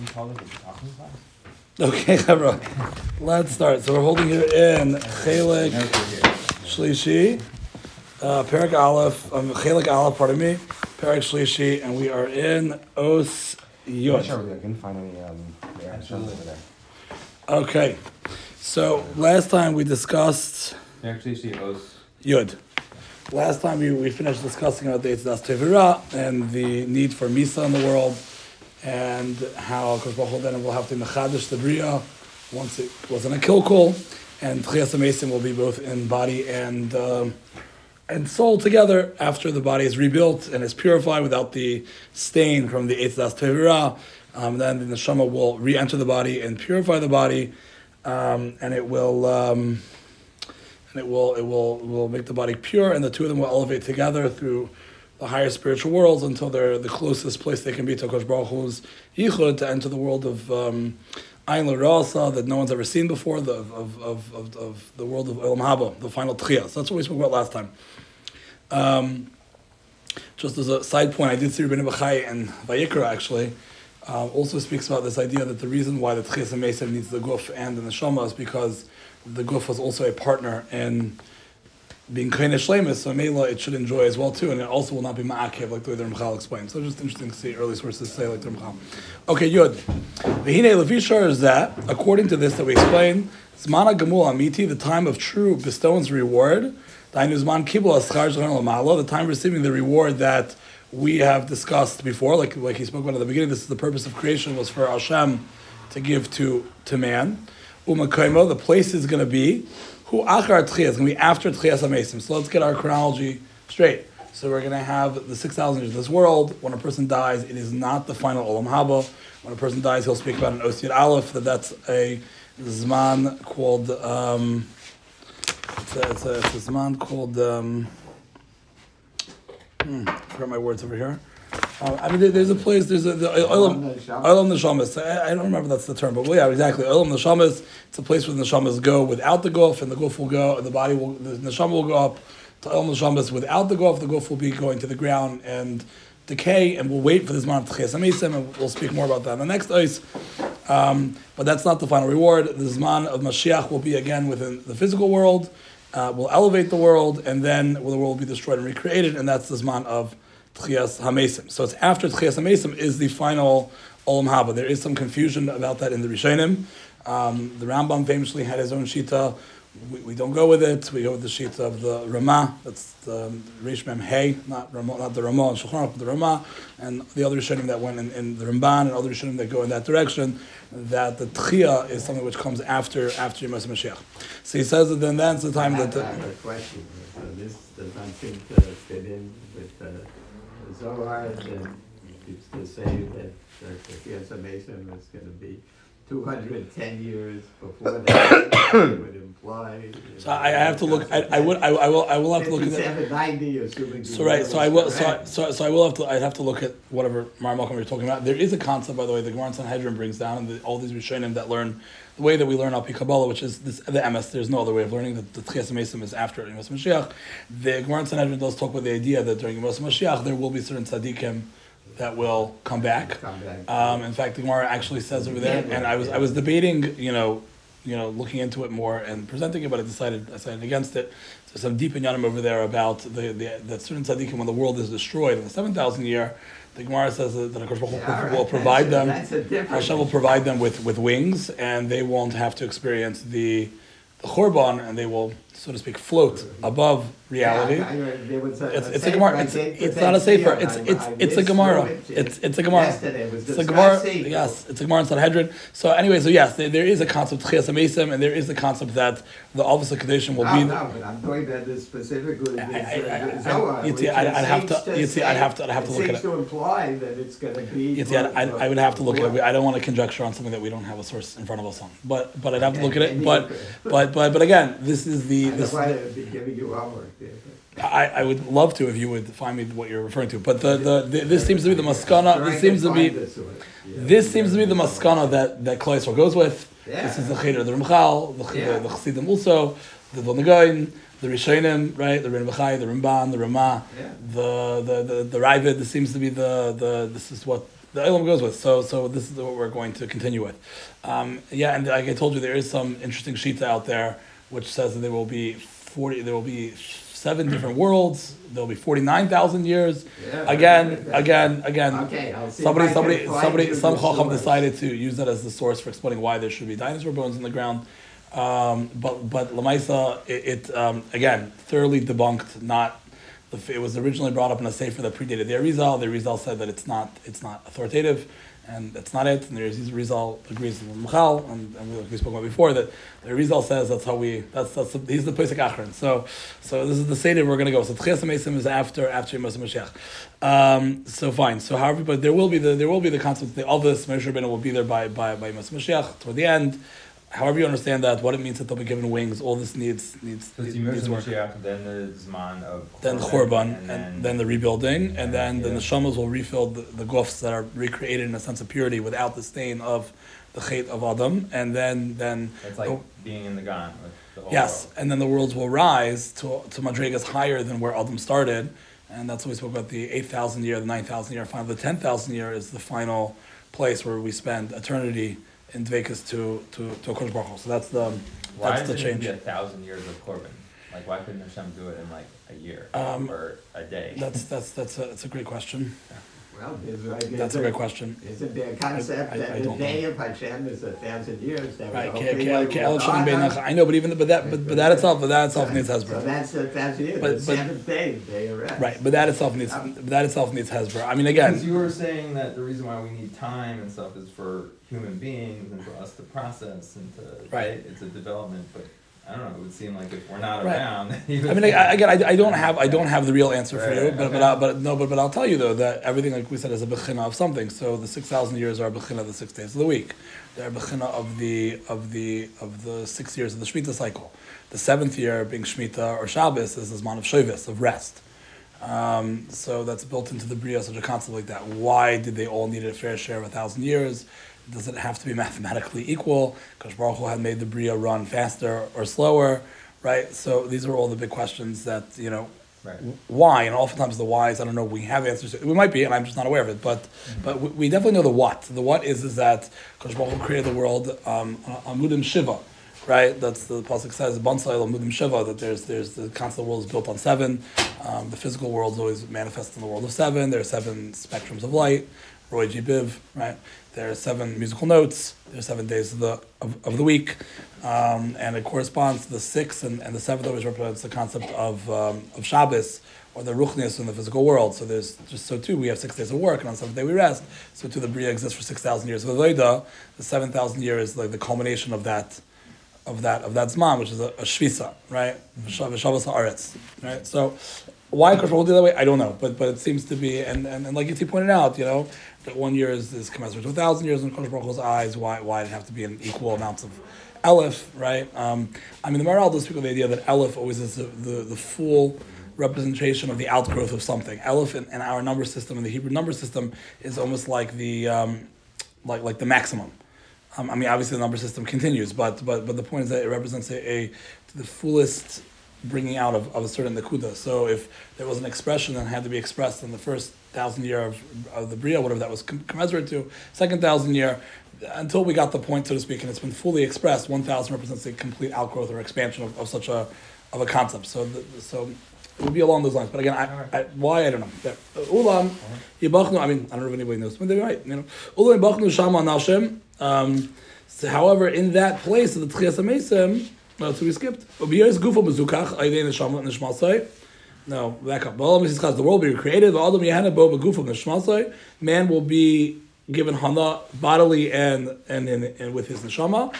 Can you call it a talking class? Okay, Chevra. Let's start. So we're holding here in Chelik Shlishi, uh, Perak Aleph, um, Chelik Aleph, pardon me, Perak Shlishi, and we are in Os I'm not sure Yod. we can find any um, reactions over there. Okay, so last time we discussed You actually see Os. Yud. Last time we, we finished discussing about the Eitzadas Tevira and the need for Misa in the world and how Kosh then will have to Mechadish the Bria once it was in a kilkul and Tchias Mason will be both in body and um, and soul together after the body is rebuilt and is purified without the stain from the Eitzadas Tevira. Um, then the neshama will re-enter the body and purify the body, um, and it will um, and it will it will will make the body pure, and the two of them will elevate together through the higher spiritual worlds until they're the closest place they can be to Kosh Baruch Hu's yichud to enter the world of um, Ayin Rasa that no one's ever seen before, the of, of, of, of the world of Olam Haba, the final Tchiyah. So that's what we spoke about last time. Um, just as a side point, I did see Rabbeinu Bachai and Vayikra actually. Uh, also speaks about this idea that the reason why the Tchias and Mesev needs the Guf and the Neshama is because the Guf was also a partner in being Kain Shlemis, so Mela it should enjoy as well too, and it also will not be Ma'akev like the way the Ramchal explains. So just interesting to see early sources say like the Ramchal. Okay, Yud. Vihine Levishar is that, according to this that we explained, Zmana Gamul Amiti, the time of true bestowance reward, Dainuzman Kibul the time receiving the reward that we have discussed before, like like he spoke about at the beginning, this is the purpose of creation was for Hashem to give to to man. Umakoimo, the place is going to be who achar tchias, going to be after tchias amesim. So let's get our chronology straight. So we're going to have the six thousand years of this world. When a person dies, it is not the final olam haba. When a person dies, he'll speak about an osir aleph. That that's a zman called. Um, it's a, it's a, it's a zman called. Um, hmm, I forgot my words over here. Uh, I mean, there, there's a place. There's a the olam neshamas. I, I don't remember that's the term, but well, yeah, exactly. Olam neshamas. It's a place where the neshamas go without the gulf, and the gulf will go, and the body will, the neshama will go up to olam neshamas without the gulf. The gulf will be going to the ground and decay, and we'll wait for this man of and we'll speak more about that in the next ice. Um, but that's not the final reward. The Zman of Mashiach will be again within the physical world, uh, will elevate the world, and then the world will be destroyed and recreated, and that's the Zman of Tchias Hamesim. So it's after Tchias Hamesim is the final Olam Haba. There is some confusion about that in the Rishonim. Um, the Rambam famously had his own Shita. We, we don't go with it. We go with the Shita of the Ramah. That's the Reish Mem Hey, not, Ramah, not the Ramah and Shulchan but the Ramah. And the other Rishonim that went in, in the Ramban and other Rishonim that go in that direction, that the Tchia is something which comes after after Yom Mashiach. So he says that then that's the time that... have, I The, have a question. So this does not seem to fit in with the the Zohar, that it's to say that the Fiesta Mason was be two hundred and ten years before that, would imply. so I, I have to look. I, I would. I, I will. I will have to look at that. Fifty-seven ninety, assuming. So right, so I will, so I, so, so I will have to. I'd have to look at whatever mareh makom you're talking about. There is a concept, by the way, the Gemara in Sanhedrin brings down, and the, all these Rishonim that learn the way that we learn Alpi Kabbalah, which is this, the MS. There's no other way of learning. The, the Tchias Mesim is after Yom Mashiach. The Gemara in Sanhedrin does talk about the idea that during Yom Mashiach there will be certain tzaddikim that will come back. Come back. Um, in fact, the Gemara actually says over there, and I was I was debating, you know, you know, looking into it more and presenting it, but I decided I decided against it. There's some deep inyanim over there about the, the that certain tzaddikim when the world is destroyed in the seven thousand year. The Gemara says that, that Baruch Hu Yeah, all right, will provide a- them. That's a. Hashem will provide them with, with wings, and they won't have to experience the the chorban, and they will, so to speak, float above reality. Yeah, I- I- there was a- It's, it's a Gemara. It's, it's not a said sefer. It's it's it's a Gemara. It's it's a Gemara. Yesterday, it was It's a Gemara. Yes, it's a Gemara in Sanhedrin. So anyway, so yes, there, there is a concept Chias Amesim, and there is the concept that the Office of Kadeshim will be. no, but I'm talking about this specifically. Uh, you'd see, I'd- have to- you'd see, I'd have to- I'd have to look at It it. seems to imply that it's gonna be. You see, I, I, would have to look at it. I don't want to conjecture on something that we don't have a source in front of us on. But but I'd have to look at it. But but but but again, this is the I this. don't want be giving you homework I, I would love to if you would find me what you're referring to. But the, the, the this seems to be the maskana. This seems to be this. Yeah. this seems to be the maskana that that Klal goes with. Yeah. This is the Cheder the Ramchal, the, Yeah. the, the Chassidim also, the Vilna the Rishonim, right? The Ren Bachai, the Ramban, the Ramah, Yeah. the the the, the Ravid. This seems to be the the this is what the Olam goes with. So, so this is what we're going to continue with. Um, yeah, and like I told you, there is some interesting shita out there which says that there will be forty. There will be seven different worlds. There will be forty nine thousand years. Yeah. Again, again, again. Okay, I'll see Somebody, somebody, somebody, some chacham decided to use that as the source for explaining why there should be dinosaur bones in the ground. Um, but but Lamaisa, it, it um, again thoroughly debunked. Not the, it was originally brought up in a sefer that predated the Arizal. The Arizal said that it's not it's not authoritative, and that's not it. And there's the Arizal agrees with Michal, and, and we, we spoke about before that the Arizal says that's how we that's that's he's the Pesach Achron. So so this is the seder we're going to go. So Tchias Mesim is after after Yemos Mashiach. Um, so fine. So however, but there will be the there will be the concept the Elvis Moshe Rabbeinu will be there by by by Yemos Mashiach toward the end. However you understand that, what it means that they'll be given wings, all this needs needs needs, needs work. Mashiach, then the Zman of Then Churban, and, then the rebuilding, and then the neshamas will refill the, the gufs that are recreated in a sense of purity without the stain of the chait of Adam, and then then It's like oh. being in the Gan the yes, world. and then the worlds will rise to to madrigas higher than where Adam started, and that's what we spoke about the eight thousand year, the nine thousand year, finally the ten thousand year is the final place where we spend eternity in dvekas to to to Kodesh Baruch Hu. So that's the Why that's the change. be a thousand years of Korban? Like, why couldn't Hashem do it in like a year Um, or a day? That's that's that's a, that's a great question. Well, there's, right, there's That's a great question. Isn't there a concept I- I that the don't day of Hashem is a thousand years? That Right, was ke- okay ke- with- ke- with el shalom Adam? beinach- I know, but even but that but, but that itself but that itself needs So hesbara. that's a thousand years, But- the but- seventh day, the day of rest. Right, but that itself needs um, but that itself needs hesbara. I mean, Because again, you were saying that the reason why we need time and stuff is for human beings and for us to process and to Right. It's a development, but I don't know. It would seem like if we're not Right. around, I mean, I, again, I, I don't have I don't have the real answer for you, Right, but but. I, but no, but but I'll tell you though that everything like we said is a bechina of something. So the six thousand years are a bechina of the six days of the week. They're a bechina of the of the of the six years of the shmita cycle. The seventh year being shmita or Shabbos is the zman of shovis of rest. Um, so that's built into the bria, such a concept like that. Why did they all need a fair share of a thousand years? Does it have to be mathematically equal? Because Baruch Hu had made the bria run faster or slower, right? So these are all the big questions that you know. Right. Why and oftentimes the whys I don't know we have answers to. we might be and I'm just not aware of it but but we, we definitely know the what the what is is that Kosh Baruch Hu created the world um, Shiva right? That's the pasuk says Bansai Mudim Shiva that there's there's the concept world is built on seven. Um, the physical world is always manifest in the world of seven. There are seven spectrums of light. Roy G. Biv, right? There are seven musical notes. There are seven days of the of, of the week, um, and it corresponds to the sixth and, and the seventh always represents the concept of um, of Shabbos or the ruchnius in the physical world. So there's just so too we have six days of work and on the seventh day we rest. So too the bria exists for six thousand years. So the Veda, the seven thousand year is like the culmination of that of that of that zman, which is a, a shvisa, right? Shabbos haaretz, right? So why Kosh will do that way, I don't know, but but it seems to be, and and, and like Yitzhi pointed out, you know, that one year is, is commensurate to a thousand years in Kosh Baruch eyes. Why why it have to be an equal amounts of Aleph, right? Um, I mean, the Maharal does speak of the idea that Aleph always is the, the, the full representation of the outgrowth of something. Aleph in, in our number system, in the Hebrew number system, is almost like the um, like like the maximum. Um, I mean, obviously the number system continues, but but but the point is that it represents a, a the fullest bringing out of, of a certain nakuda. So if there was an expression that had to be expressed in the first thousand year of, of the bria, whatever that was commensurate to, second thousand year, until we got the point, so to speak, and it's been fully expressed, one thousand represents a complete outgrowth or expansion of, of such a of a concept. So the, so it would be along those lines. But again, I, I, why I don't know. Ulam, yibachnu. I mean, I don't know if anybody knows, but they're right. You know, ulam yibachnu shama nashim. Um, so, however, in that place of the Tchias HaMesim, no, so we skipped. Ubiyos gufo mezukach aydei neshama neshmasai. No, back up. The world will be created. Man will be given hana bodily and and in, and with his neshama.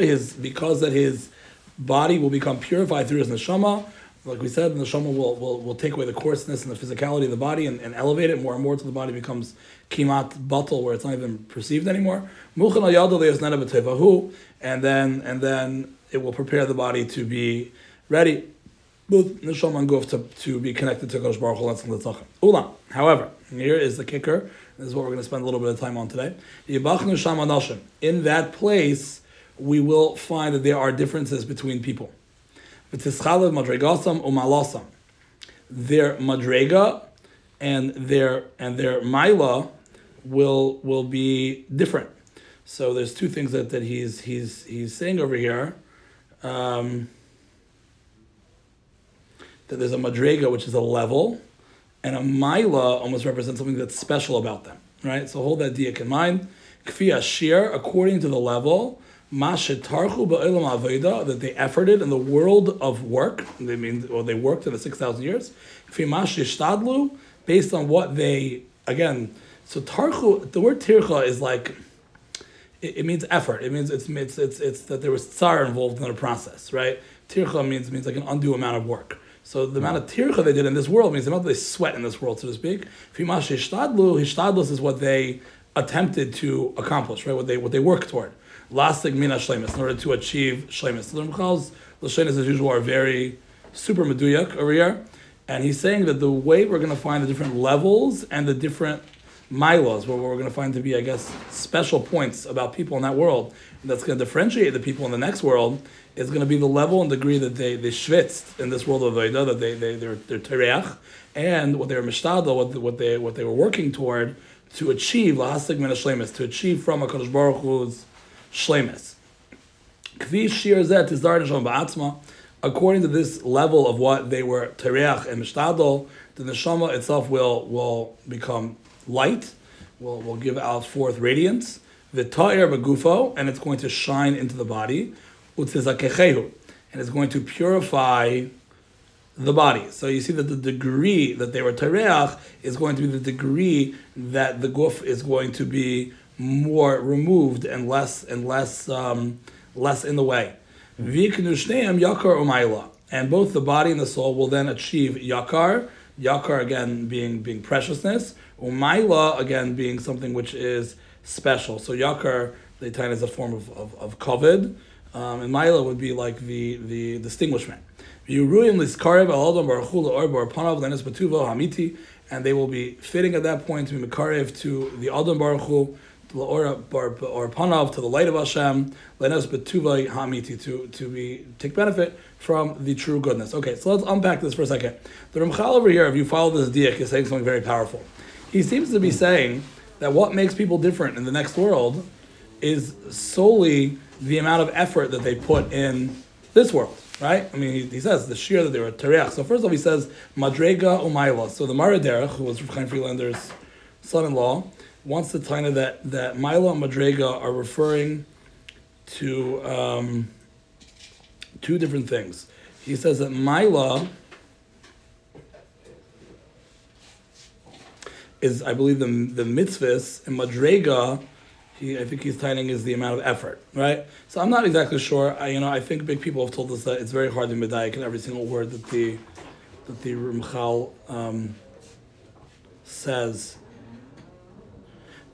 His because that his body will become purified through his neshama. Like we said, the neshama will, will, will take away the coarseness and the physicality of the body and, and elevate it more and more until the body becomes kimat batal, where it's not even perceived anymore. And then and then it will prepare the body to be ready, both neshama and guf to, to be connected to Kodesh Baruch Hu and Tzachim. Ulam. However, here is the kicker. This is what we're going to spend a little bit of time on today. Yibachnu shama nashim. In that place, we will find that there are differences between people. V'tischalev madregasam umalasam. Their madrega and their and their Mila will will be different. So there's two things that, that he's he's he's saying over here. Um, that there's a madrega, which is a level, and a mila almost represents something that's special about them, right? So hold that diak in mind. Kfi ashir, according to the level, mashetarchu ba'ilam aveda, that they efforted in the world of work. They mean, or they worked in the six thousand years. Kfi mashishtadlu, based on what they again. So tarchu, the word tircha is like it, it means effort. It means it's, it's it's it's that there was tsar involved in the process, right? Tircha means means like an undue amount of work. So the amount of tircha they did in this world means the amount that they sweat in this world, so to speak. Fimash hishtadlu, hishtadlus is what they attempted to accomplish, right? What they what they worked toward. Lastig mina shlemis, in order to achieve shlemis. So the Ramchal's Lashenis as usual are very super meduyak over here. And he's saying that the way we're going to find the different levels and the different milos, where we're going to find to be, I guess, special points about people in that world, that's going to differentiate the people in the next world, is going to be the level and degree that they, they schwitzed in this world of Veda, that they, they, they're, they're tereach, and what they were mishtadel, what, what, they, what they were working toward to achieve, lahastig min shlemis, to achieve from a Kadosh Baruch Hu's shlemis. Kvi shir zet is according to this level of what they were tereach and mishtadel, the neshama itself will, will become light, will, will give out forth radiance, the ta'ir bagufo, and it's going to shine into the body, utzizakechehu, and it's going to purify the body. So you see that the degree that they were tereach is going to be the degree that the guf is going to be more removed and less and less um, less in the way. Viknushneim yakar umayla, and both the body and the soul will then achieve yakar. Yakar again being being preciousness, umayla again being something which is special. So yakar they tie is a form of of, of kovid, um, and maila would be like the the distinguishment. And they will be fitting at that point to be mekarev to the adam baruch hu, or panav to the light of Hashem, lenes betuva hamiti to to be take benefit from the true goodness. Okay, so let's unpack this for a second. The Ramchal over here, if you follow this diak, is saying something very powerful. He seems to be saying that what makes people different in the next world is solely the amount of effort that they put in this world, right? I mean, he, he says the shear that they were tereach. So first of all, he says madrega umayla. So the Maraderech, who was Chaim Friedlander's son-in-law, wants to tell you that that Mila and madrega are referring to um, two different things. He says that Mila is, I believe, the the mitzvahs and madrega he, I think he's timing is the amount of effort, right? So I'm not exactly sure. I, you know, I think big people have told us that it's very hard to medayik in every single word that the that the Ramchal um, says.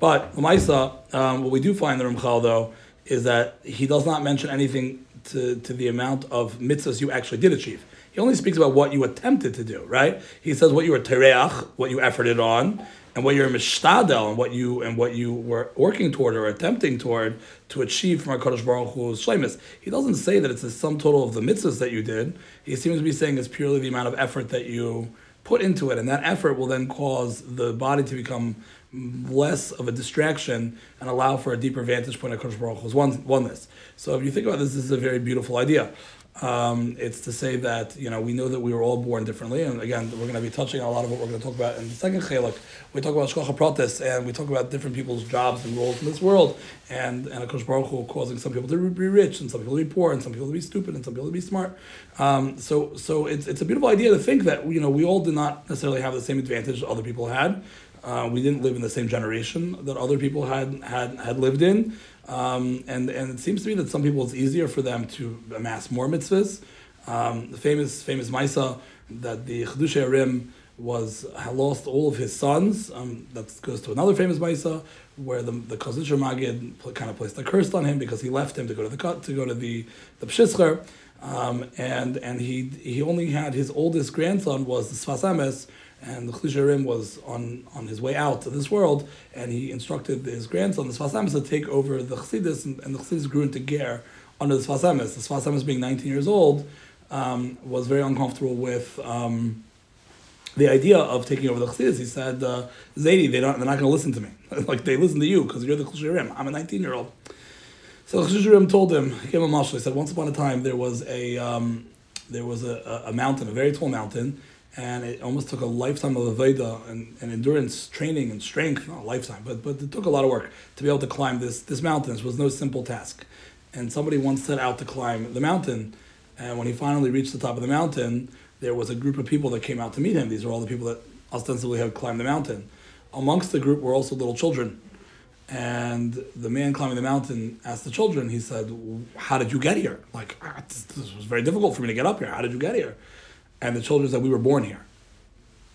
But Lamaisa, um, what we do find in the Ramchal though is that he does not mention anything to, to the amount of mitzvahs you actually did achieve. He only speaks about what you attempted to do, right? He says what you were tereach, what you efforted on, and what you're mishtadel and what you and what you were working toward or attempting toward to achieve from Hakadosh Baruch Hu's shlemis. He doesn't say that it's the sum total of the mitzvahs that you did. He seems to be saying it's purely the amount of effort that you put into it, and that effort will then cause the body to become less of a distraction and allow for a deeper vantage point of Hakadosh Baruch Hu's one, oneness. So if you think about this, this is a very beautiful idea. Um, it's to say that you know we know that we were all born differently, and again, we're going to be touching on a lot of what we're going to talk about in the second chelak. We talk about shkocha pratis, and we talk about different people's jobs and roles in this world, and and Akash Baruch Hu causing some people to be rich, and some people to be poor, and some people to be stupid, and some people to be smart. Um, so so it's it's a beautiful idea to think that you know we all did not necessarily have the same advantage other people had. Uh, we didn't live in the same generation that other people had had had lived in. Um, and and it seems to me that some people it's easier for them to amass more mitzvahs. Um, the famous famous Maisa that the Chidushei HaRim was lost all of his sons. Um, that goes to another famous Maisa where the the Chazisher Magid kind of placed a curse on him because he left him to go to the to go to the the Pshischer. Um, and and he he only had his oldest grandson was the Sfas Emes, and the Chlisharim was on, on his way out to this world, and he instructed his grandson, the Sfas Emes, to take over the Chassidus, and, and the Chassidus grew into Ger under the Sfas Emes. The Sfas Emes, being 19 years old, um, was very uncomfortable with um, the idea of taking over the Chassidus, he said, uh, Zaidi, they don't, they're not going to listen to me. like they listen to you because you're the Chashirim. I'm a 19 year old. So the Chashirim told him, he gave him a mashal. He said, once upon a time there was a um, there was a, a, a mountain, a very tall mountain, and it almost took a lifetime of Aveda and, and endurance training and strength, not a lifetime, but but it took a lot of work to be able to climb this this mountain. This was no simple task. And somebody once set out to climb the mountain, and when he finally reached the top of the mountain, there was a group of people that came out to meet him. These are all the people that ostensibly had climbed the mountain. Amongst the group were also little children. And the man climbing the mountain asked the children, he said, How did you get here? Like, "Ah, this, this was very difficult for me to get up here. How did you get here? And the children said, We were born here.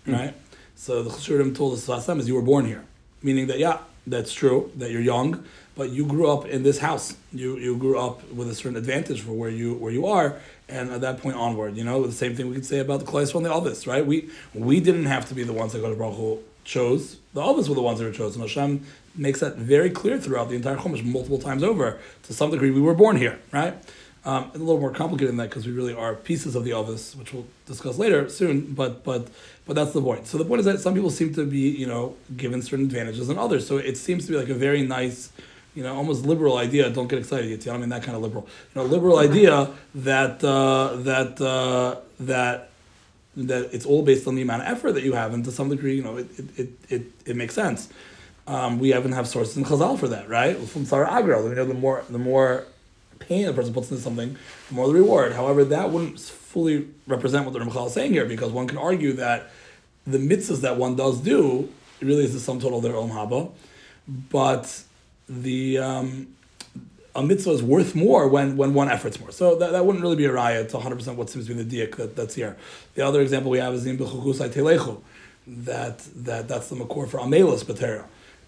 Hmm. Right? So the Chashurim told us last time is you were born here. Meaning that, yeah, that's true, that you're young, but you grew up in this house. You you grew up with a certain advantage for where you where you are, and at that point onward, you know, the same thing we could say about the cholesterol and the Elvis, right? We we didn't have to be the ones that Baruch Hu chose. The Elvis were the ones that were chosen. Hashem makes that very clear throughout the entire Chumash multiple times over. To some degree, we were born here, right? Um, it's a little more complicated than that because we really are pieces of the Elvis, which we'll discuss later soon. But but but that's the point. So the point is that some people seem to be you know given certain advantages than others. So it seems to be like a very nice, you know, almost liberal idea. Don't get excited, Yitzhak. I don't mean that kind of liberal. You know, liberal idea that uh, that uh, that that it's all based on the amount of effort that you have, and to some degree, you know, it it it, it, makes sense. Um, we even have sources in Chazal for that, right? From Sarah Agra, we know the more the more pain a person puts into something, the more the reward. However, that wouldn't fully represent what the Ramchal is saying here, because one can argue that the mitzvahs that one does do really is the sum total of their own haba, but the um, a mitzvah is worth more when, when one efforts more. So that, that wouldn't really be a raya to 100% what seems to be the diak that, that's here. The other example we have is in Bechukusai Telechu, that, that that's the makor for Amelis Batera.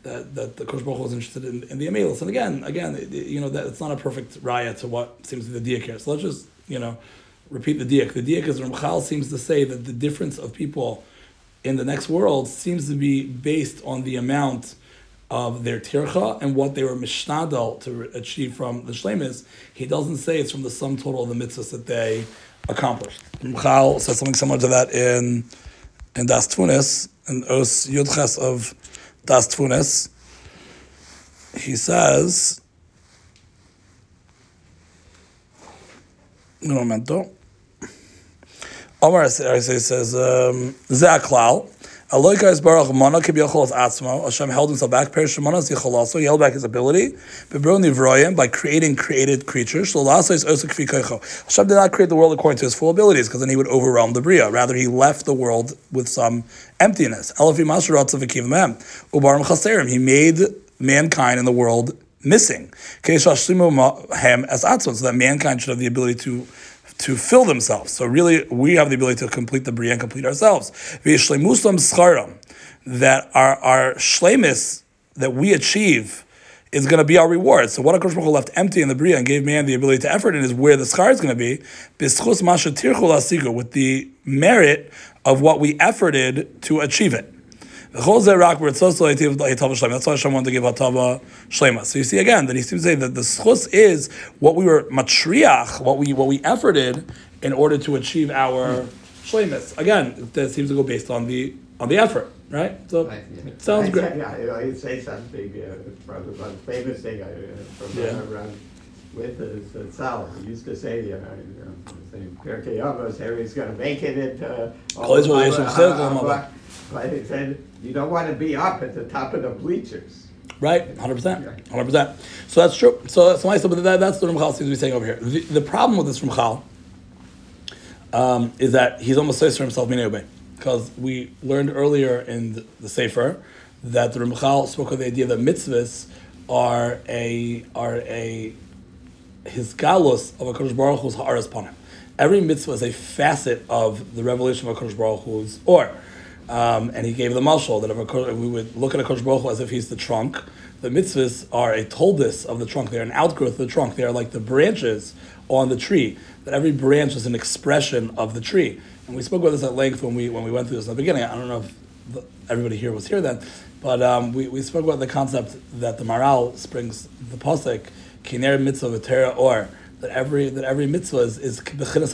That, that the Kosh Baruch is interested in, in the Amelis. And again, again, you know, that it's not a perfect raya to what seems to be the diak here. So let's just, you know, repeat the diak. The diak is Ramchal seems to say that the difference of people in the next world seems to be based on the amount of their tircha and what they were mishnadal to achieve from the shlemis. He doesn't say it's from the sum total of the mitzvahs that they accomplished. Michal says something similar to that in in Daas Tevunos, and Os Yudches of Daas Tevunos. He says, un momento. Omar says, um, Ze aklal. Aloika is baruch mana kibiyachol as atzmo. Hashem held himself back. Perish shemana zichol also. He held back his ability. Bebro nivroyim by creating created creatures. So lasa is osa kfi. Hashem did not create the world according to his full abilities because then he would overwhelm the bria. Rather, he left the world with some emptiness. Elafi masharatza v'kiv mem. Ubarim chaserim. He made mankind in the world missing. So that mankind should have the ability to to fill themselves. So really, we have the ability to complete the bria and complete ourselves. V'yishleimusam scharam, that our our shlemis that we achieve is going to be our reward. So what Hakadosh Baruch left empty in the bria and gave man the ability to effort in is where the schar is going to be. B'schus masha with the merit of what we efforted to achieve it. That's why Hashem wanted to give Hatava Shlema. So you see again that he seems to say that the schus is what we were matriach, what we what we efforted in order to achieve our shlemas. Again, that seems to go based on the on the effort, right? So Right, yeah. sounds I great. said- I, I say something uh, from the one famous thing I, uh, from Yeah. around with is uh, Sal. He used to say, uh, uh, say, Pirkei Avos, Harry's going to make it into. all Kol Yisrael the- Yeshu uh, Chesed uh, L'Mama. But he said, you don't want to be up at the top of the bleachers. Right, hundred percent, hundred percent. So that's true. So that's. So but that, that's what Ramchal seems to be saying over here. The, the problem with this Ramchal um, is that he's almost says for himself minei because we learned earlier in the, the Sefer that the Ramchal spoke of the idea that mitzvahs are a are a his galus of Hakadosh Baruch Hu's haaras panim. Every mitzvah is a facet of the revelation of a Hakadosh Baruch Hu's or. Um, and he gave the mashal that if, a, we would look at Hakadosh Baruch Hu as if he's the trunk. The mitzvahs are a toldus of the trunk. They're an outgrowth of the trunk. They are like the branches on the tree. That every branch is an expression of the tree. And we spoke about this at length when we when we went through this in the beginning. I don't know if the, everybody here was here then, but um, we, we spoke about the concept that the Maral springs the pasuk kiner mitzvah v'tera or that every that every mitzvah is is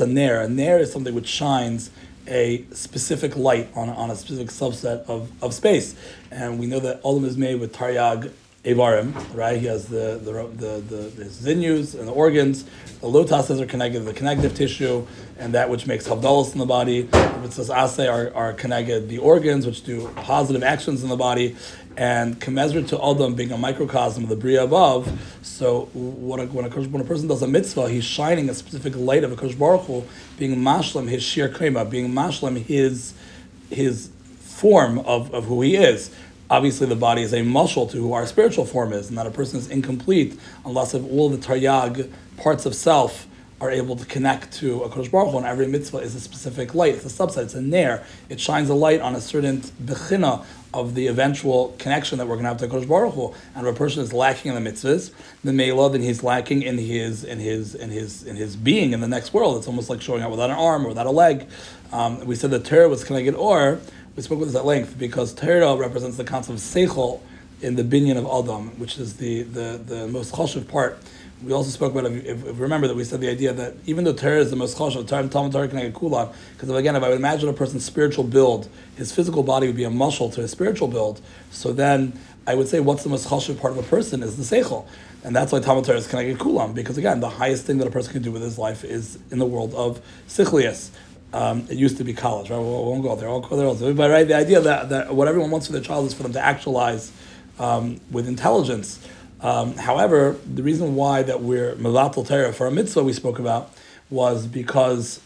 a ner. A ner is something which shines a specific light on, on a specific subset of, of space. And we know that Olam is made with Taryag Evarim, right? He has the the the, the, the and the organs. The lotuses are connected to the connective tissue, and that which makes havdalos in the body. The mitzvahs asay are, are connected the organs, which do positive actions in the body, and commensurate to Adam being a microcosm of the bria above. So when a, when a, when a person does a mitzvah, he's shining a specific light of a Kosh Baruch Hu, being mashlim his shir kema, being mashlim his his form of, of who he is obviously the body is a muscle to who our spiritual form is, and that a person is incomplete unless of all the taryag parts of self are able to connect to a Kodesh Baruch Hu, and every mitzvah is a specific light. It's a subset. It's a nair. It shines a light on a certain bechina of the eventual connection that we're going to have to Kodesh Baruch Hu. And if a person is lacking in the mitzvahs, the mela, then he's lacking in his in his in his in his being in the next world. It's almost like showing up without an arm or without a leg. Um, we said the Torah was connected or we spoke with this at length because Torah represents the concept of seichel in the binyan of Adam, which is the, the, the most choshev part. We also spoke about, if, if, remember that we said the idea that even though Torah is the most choshev, Torah Talmud Torah can get kulan, because again, if I would imagine a person's spiritual build, his physical body would be a muscle to his spiritual build, so then I would say what's the most choshev part of a person is the seichel. And that's why Talmud Torah is connected kulam, because again, the highest thing that a person can do with his life is in the world of sichlius. Um, it used to be college, right? We won't go there. I'll go there also. But right, the idea that, that what everyone wants for their child is for them to actualize um, with intelligence. Um, however, the reason why that we're mevatel Torah for a mitzvah we spoke about was because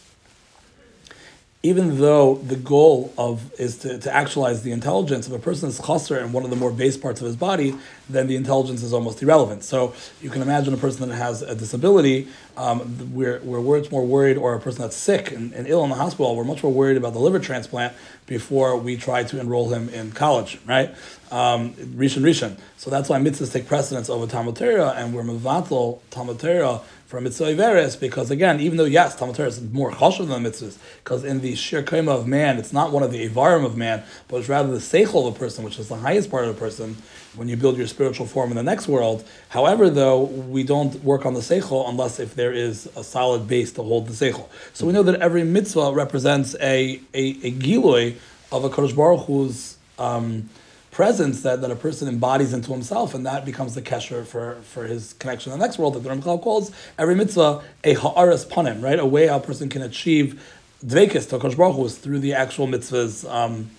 even though the goal of is to, to actualize the intelligence, if a person is chaser in one of the more base parts of his body, then the intelligence is almost irrelevant. So you can imagine a person that has a disability, um, we're, we're much more worried, or a person that's sick and, and, ill in the hospital, we're much more worried about the liver transplant before we try to enroll him in college, right? Um, Rishon Rishon. So that's why mitzvahs take precedence over Talmud Torah, and we're mevatel Talmud Torah for mitzvah because again, even though yes, Talmud Torah is more chashuv than mitzvahs, because in the shir kema of man, it's not one of the ivarim of man, but it's rather the seichel of a person, which is the highest part of a person. When you build your spiritual form in the next world, however, though we don't work on the seichel unless if there is a solid base to hold the seichel. So we know that every mitzvah represents a a, a giloi of a Kodesh Baruch Hu's. Um, presence that, that a person embodies into himself, and that becomes the kesher for, for his connection to the next world that the Ramchal calls every mitzvah a ha'aras panim, right? A way how a person can achieve dvekis to Baruch is through the actual mitzvahs um,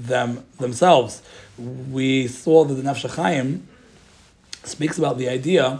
them themselves. We saw that the Nefesh HaChaim speaks about the idea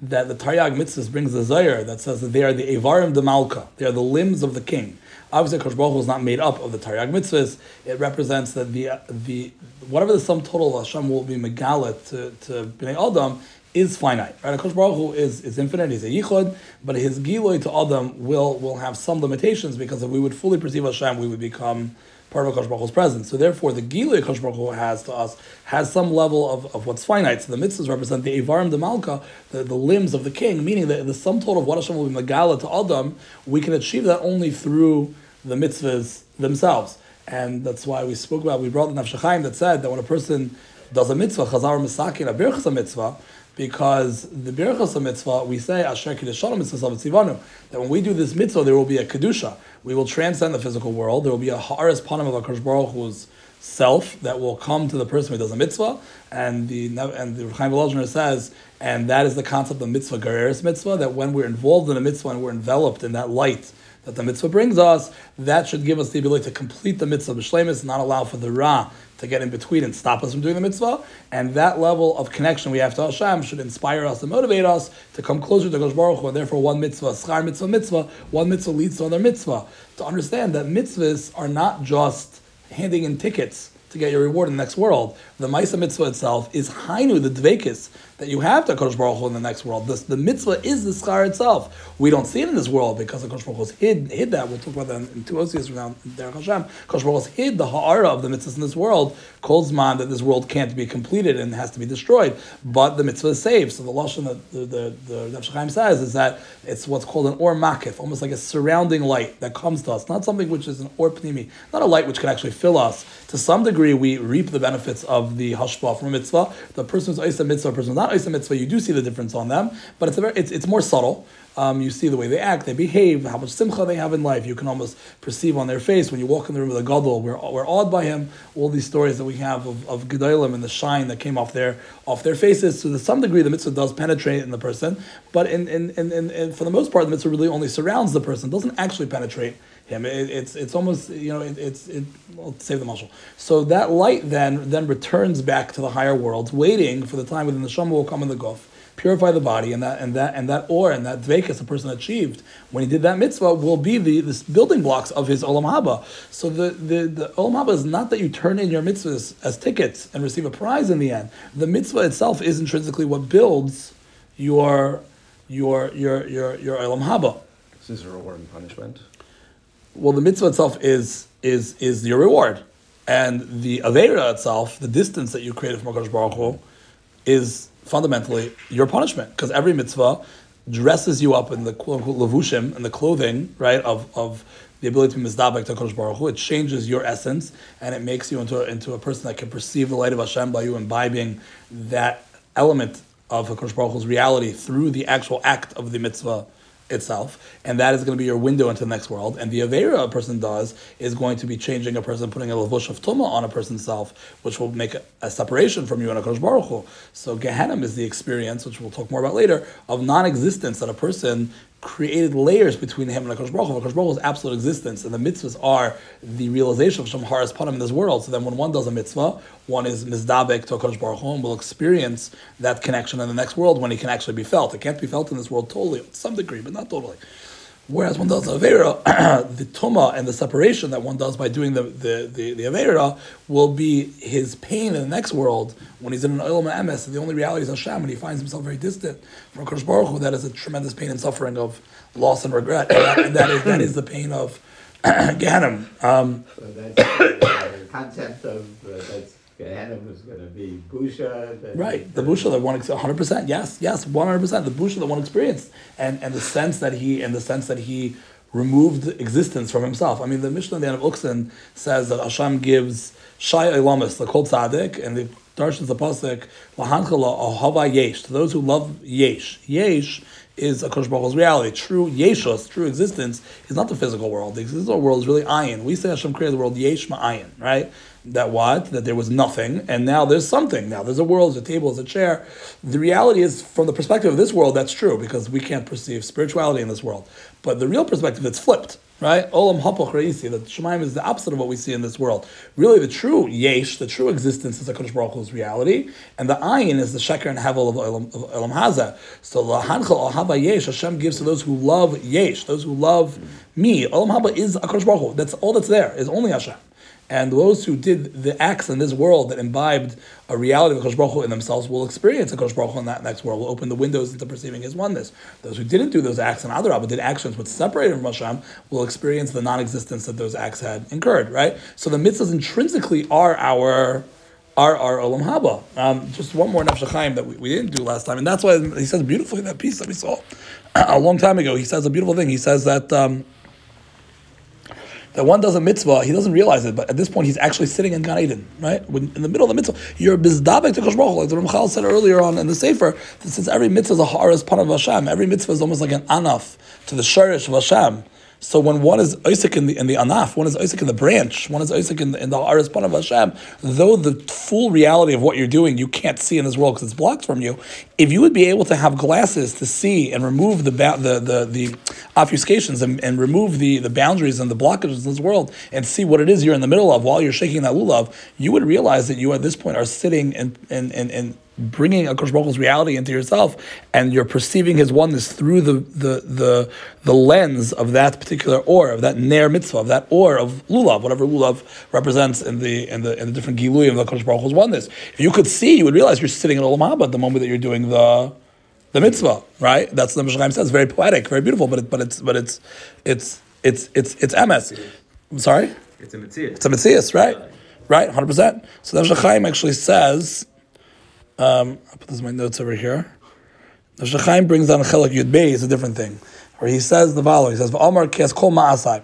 that the Taryag mitzvahs brings the Zohar that says that they are the Evarim de Malka, they are the limbs of the king. Obviously, Kosh Baruch Hu is not made up of the Taryag mitzvahs. It represents that the the whatever the sum total of Hashem will be megalit to, to Bnei Adam is finite. Right? Kosh Baruch Hu is, is infinite, he's a yichud, but his giloi to Adam will, will have some limitations because if we would fully perceive Hashem, we would become part of Kosh Baruch presence. So therefore, the giloi Kosh Baruch has to us has some level of, of what's finite. So the mitzvahs represent the Evarim de Malka, the, the limbs of the king, meaning that the sum total of what Hashem will be megala to Adam, we can achieve that only through the mitzvahs themselves. And that's why we spoke about, we brought the Nefesh HaChaim that said that when a person does a mitzvah, chazar misakin, a birchas mitzvah, because the birchas mitzvah, we say, asher kiddushanim mitzvah that when we do this mitzvah, there will be a kedusha. We will transcend the physical world. There will be a ha'aras panim of HaKadosh Baruch Hu's self that will come to the person who does a mitzvah. And the and the Chaim Volozhiner says, and that is the concept of mitzvah, gereris mitzvah, that when we're involved in a mitzvah and we're enveloped in that light, that the mitzvah brings us, that should give us the ability to complete the mitzvah b'shlemis, not allow for the ra to get in between and stop us from doing the mitzvah. And that level of connection we have to Hashem should inspire us and motivate us to come closer to Kosh Baruch Hu. And therefore, one mitzvah, schar mitzvah, mitzvah, one mitzvah leads to another mitzvah. To understand that mitzvahs are not just handing in tickets to get your reward in the next world. The Maisa mitzvah itself is Hainu, the Dvekis, that you have to Kodesh Baruch Hu in the next world. This, the mitzvah is the schar itself. We don't see it in this world because the Kodesh Baruch Hu hid, hid that. We'll talk about that in two Osias from now, Derech Hashem. Kodesh Baruch Hu hid the ha'ara of the mitzvahs in this world, calls man that this world can't be completed and has to be destroyed, but the mitzvah is saved. So the Lashon that the, the, the, the Chaim says is that it's what's called an or makif, almost like a surrounding light that comes to us, not something which is an or pnimi, not a light which can actually fill us. To some degree, we reap the benefits of the hashpah from a mitzvah. The person who's Isa mitzvah, the person who's not Isa mitzvah, you do see the difference on them, but it's, very, it's, it's more subtle. Um, you see the way they act, they behave, how much simcha they have in life. You can almost perceive on their face when you walk in the room with a gadol. We're, we're awed by him. All these stories that we have of, of gedolim and the shine that came off their off their faces. So to some degree, the mitzvah does penetrate in the person, but in, in, in, in, in for the most part, the mitzvah really only surrounds the person. doesn't actually penetrate him. It, it's it's almost you know it, it's it. Well, save the muscle. So that light then then returns back to the higher worlds, waiting for the time when the neshama will come in the guf purify the body, and that and that and that or and that dvekas the person achieved when he did that mitzvah will be the this building blocks of his olam haba. So the the, the olam haba is not that you turn in your mitzvahs as tickets and receive a prize in the end. The mitzvah itself is intrinsically what builds your your your your your olam haba. This is a reward and punishment. Well, the mitzvah itself is is is your reward, and the avera itself, the distance that you created from Hakadosh Baruch Hu, is fundamentally your punishment because every mitzvah dresses you up in the levushim and the clothing right of of the ability to be mizdabek to Hakadosh Baruch Hu. It changes your essence and it makes you into a, into a person that can perceive the light of Hashem by you imbibing that element of Hakadosh Baruch Hu's reality through the actual act of the mitzvah itself, and that is going to be your window into the next world. And the avera a person does is going to be changing a person, putting a lavush of tuma on a person's self, which will make a, a separation from you and Hakadosh Baruch Hu. So Gehenna is the experience, which we'll talk more about later, of non-existence that a person created layers between him and HaKadosh Baruch Hu. Baruch Hu's absolute existence, and the mitzvahs are the realization of Shem Haras Panim in this world. So then when one does a mitzvah, one is mizdabek to HaKadosh Baruch Hu and will experience that connection in the next world when it can actually be felt. It can't be felt in this world totally, to some degree, but not totally. Whereas one does Avera, the Tuma and the separation that one does by doing the, the, the, the Avera will be his pain in the next world when he's in an Emes, and the only reality is Hashem, and he finds himself very distant from Kodesh Baruch Hu, that is a tremendous pain and suffering of loss and regret. And that, and that, is, that is the pain of Ganem. Um, So that's the concept of, uh, that's, Gehenna is gonna be Busha. Right, the busha that one hundred percent, yes, yes, one hundred percent. The busha that one experienced, and and the sense that he and the sense that he removed existence from himself. I mean, the Mishnah at the end of Uksin says that Hashem gives shay ilamis the kol tzaddik, and the darshans the pasuk lahanchala ahava yesh to those who love yesh. Yesh is a Kodesh Baruch reality. True yeshus, true existence, is not the physical world. The physical world is really ayin. We say Hashem created the world yesh ma'ayin, right? That what? That there was nothing, and now there's something. Now there's a world, there's a table, there's a chair. The reality is, from the perspective of this world, that's true because we can't perceive spirituality in this world. But the real perspective, it's flipped, right? Olam hapoch reisi. The Shemaim is the opposite of what we see in this world. Really, the true yesh, the true existence, is Hakadosh Baruch Hu's reality, and the ayin is the sheker and hevel of Olam, of Olam Haza. So lahanchal ahava yesh, Hashem gives to those who love yesh, those who love me. Olam haba is Hakadosh Baruch Hu. That's all that's there. Is only Hashem. And those who did the acts in this world that imbibed a reality of Hu in themselves will experience Baruch Hu in that next world. Will open the windows into perceiving His oneness. Those who didn't do those acts in and Adarabah did actions which separated from Hashem will experience the non-existence that those acts had incurred. Right. So the mitzvahs intrinsically are our are our olam haba. Um, just one more nefesh that we, we didn't do last time, and that's why he says beautifully that piece that we saw a long time ago. He says a beautiful thing. He says that. Um, that one does a mitzvah, he doesn't realize it, but at this point he's actually sitting in Gan Eden, right? When, in the middle of the mitzvah, you're bizdabek to Kosh like the Ramchal said earlier on in the Sefer, that since every mitzvah is a haras pan of Hashem, every mitzvah is almost like an anaf to the shirish of Hashem. So when one is Isaac in the in the anaf, one is Isaac in the branch, one is Isaac in the, in the pan of Hashem, though the full reality of what you're doing you can't see in this world because it's blocked from you, if you would be able to have glasses to see and remove the ba- the the, the obfuscations and, and remove the, the boundaries and the blockages in this world and see what it is you're in the middle of while you're shaking that lulav, you would realize that you at this point are sitting and and and, and bringing a Baruch reality into yourself, and you're perceiving His oneness through the the the, the lens of that particular or of that ner mitzvah, of that or of lulav, whatever lulav represents in the in the in the different giluyim of the Baruch Hu's oneness. If you could see, you would realize you're sitting in Olam Haba at the moment that you're doing the the mitzvah, right? That's what the Mishraim says. Very poetic, very beautiful, but it, but it's but it's it's it's it's it's MS. I'm sorry. It's a mitzvah. It's a Matthias, right? Right, 100%. So the Chaim actually says, um, I'll put this in my notes over here. The Chaim brings down a Chelik Yud Bey, is a different thing, where he says the following. He says, V'omar kes kol ma'asai.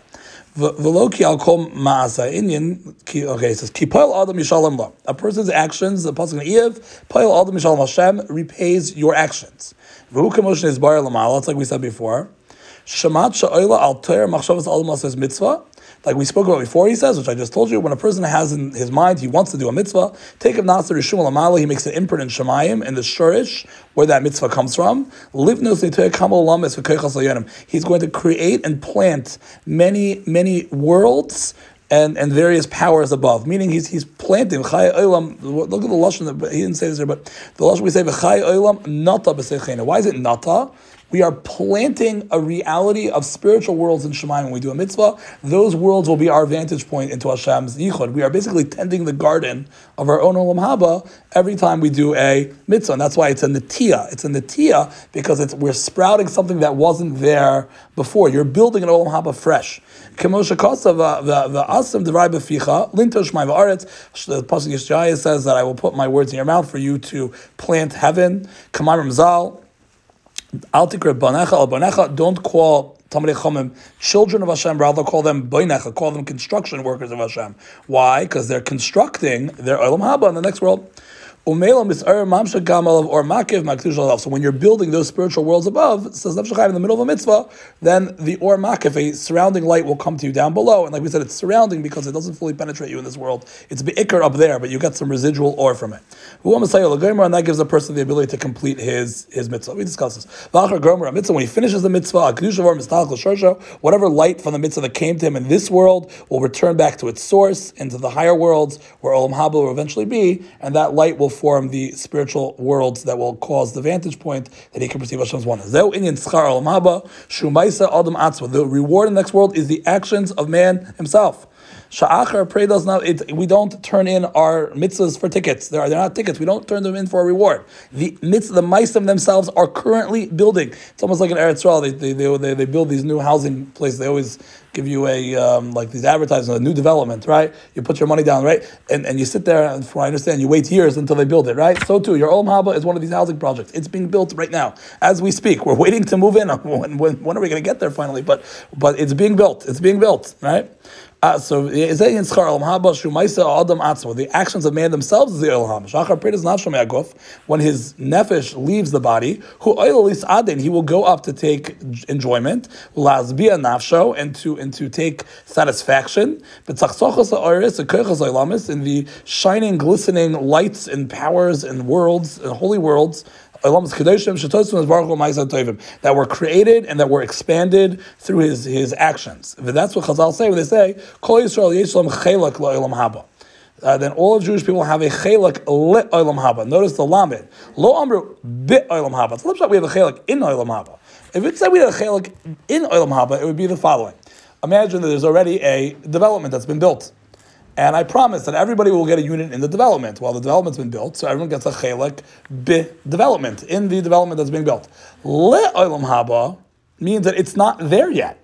V'lo ki al kol ma'asa inyan. ki- Okay, he says ki poil adam yishalom lo. A person's actions, the pasuk in Eiv, poil adam yishalom Hashem repays your actions. V'hu kamoshne is bar lamala. It's like we said before. Shamat sha'oila al ter machshavas adam says mitzvah. Like we spoke about before, he says, which I just told you, when a person has in his mind he wants to do a mitzvah, take him nasir rishum lamala, he makes an imprint in shemayim in the shurish where that mitzvah comes from. He's going to create and plant many many worlds and, and various powers above. Meaning he's he's planting. Look at the lashon. that- He didn't say this here, but the lashon we say v'chay olam nata b'seichena. Why is it nata? We are planting a reality of spiritual worlds in Shemayim when we do a mitzvah. Those worlds will be our vantage point into Hashem's yichud. We are basically tending the garden of our own olam haba every time we do a mitzvah, and that's why it's a netiya. It's a netiya because it's we're sprouting something that wasn't there before. You're building an olam haba fresh. The asim lintosh pasuk Yeshaya says that I will put my words in your mouth for you to plant heaven. Kamar Ramzal. Don't call Talmidei children of Hashem. Rather call them boinecha. Call them construction workers of Hashem. Why? Because they're constructing their olam haba in the next world. Mamsha gamal or makiv. So when you're building those spiritual worlds above, says Nefesh in the middle of a mitzvah, then the or makiv, a surrounding light, will come to you down below. And like we said, it's surrounding because it doesn't fully penetrate you in this world. It's beikar up there, but you get some residual or from it. And that gives a person the ability to complete his his mitzvah. We discussed this. Mitzvah when he finishes the mitzvah, whatever light from the mitzvah that came to him in this world will return back to its source into the higher worlds where olam haba will eventually be, and that light will form the spiritual worlds that will cause the vantage point that he can perceive Hashem's oneness. The reward in the next world is the actions of man himself. Sha'achar does not. It, we don't turn in our mitzvahs for tickets. They're, they're not tickets. We don't turn them in for a reward. The mitzvah, the meisim themselves are currently building. It's almost like in Eretz Yisrael. They, they, they, they, they build these new housing places. They always give you a um, like these advertisements, a new development, right? You put your money down, right? And and you sit there, and from I understand, you wait years until they build it, right? So too, your Olam Haba is one of these housing projects. It's being built right now as we speak. We're waiting to move in. When, when, when are we going to get there finally? But but it's being built. It's being built, right? Uh, so Zay in Schar Olam Haba Adam Atzma. the actions of man themselves is the olam haba. When his nefesh leaves the body, he will go up to take enjoyment, lasbia nafsho, and to and to take satisfaction. But in the shining, glistening lights and powers and worlds and holy worlds that were created and that were expanded through his, his actions. That's what Chazal say when they say, Kol Yisrael Yisrael chelak haba. Uh, then all Jewish people have a chelak le olam haba. Notice the lamed. Lo amru bit olam haba. So let's we have a chelak in olam haba. If it said we had a chelak in olam haba, it would be the following. Imagine that there's already a development that's been built. And I promise that everybody will get a unit in the development while the development's been built. So everyone gets a chelak bi development in the development that's being built. Le haba means that it's not there yet,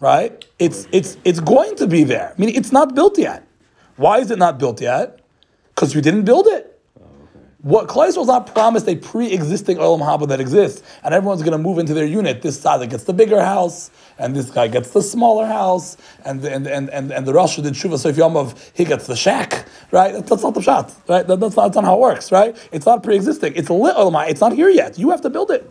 right? It's it's it's going to be there. Meaning it's not built yet. Why is it not built yet? Because you didn't build it. What Klai was not promised a pre-existing olam haba that exists, and everyone's going to move into their unit. This side gets the bigger house, and this guy gets the smaller house, and and and and, and the Rosh did Shuva Sof Yomov, he gets the shack, right? That, that's not the shot, right? That, that's, not, that's not how it works, right? It's not pre-existing. It's a lit olam. It's not here yet. You have to build it.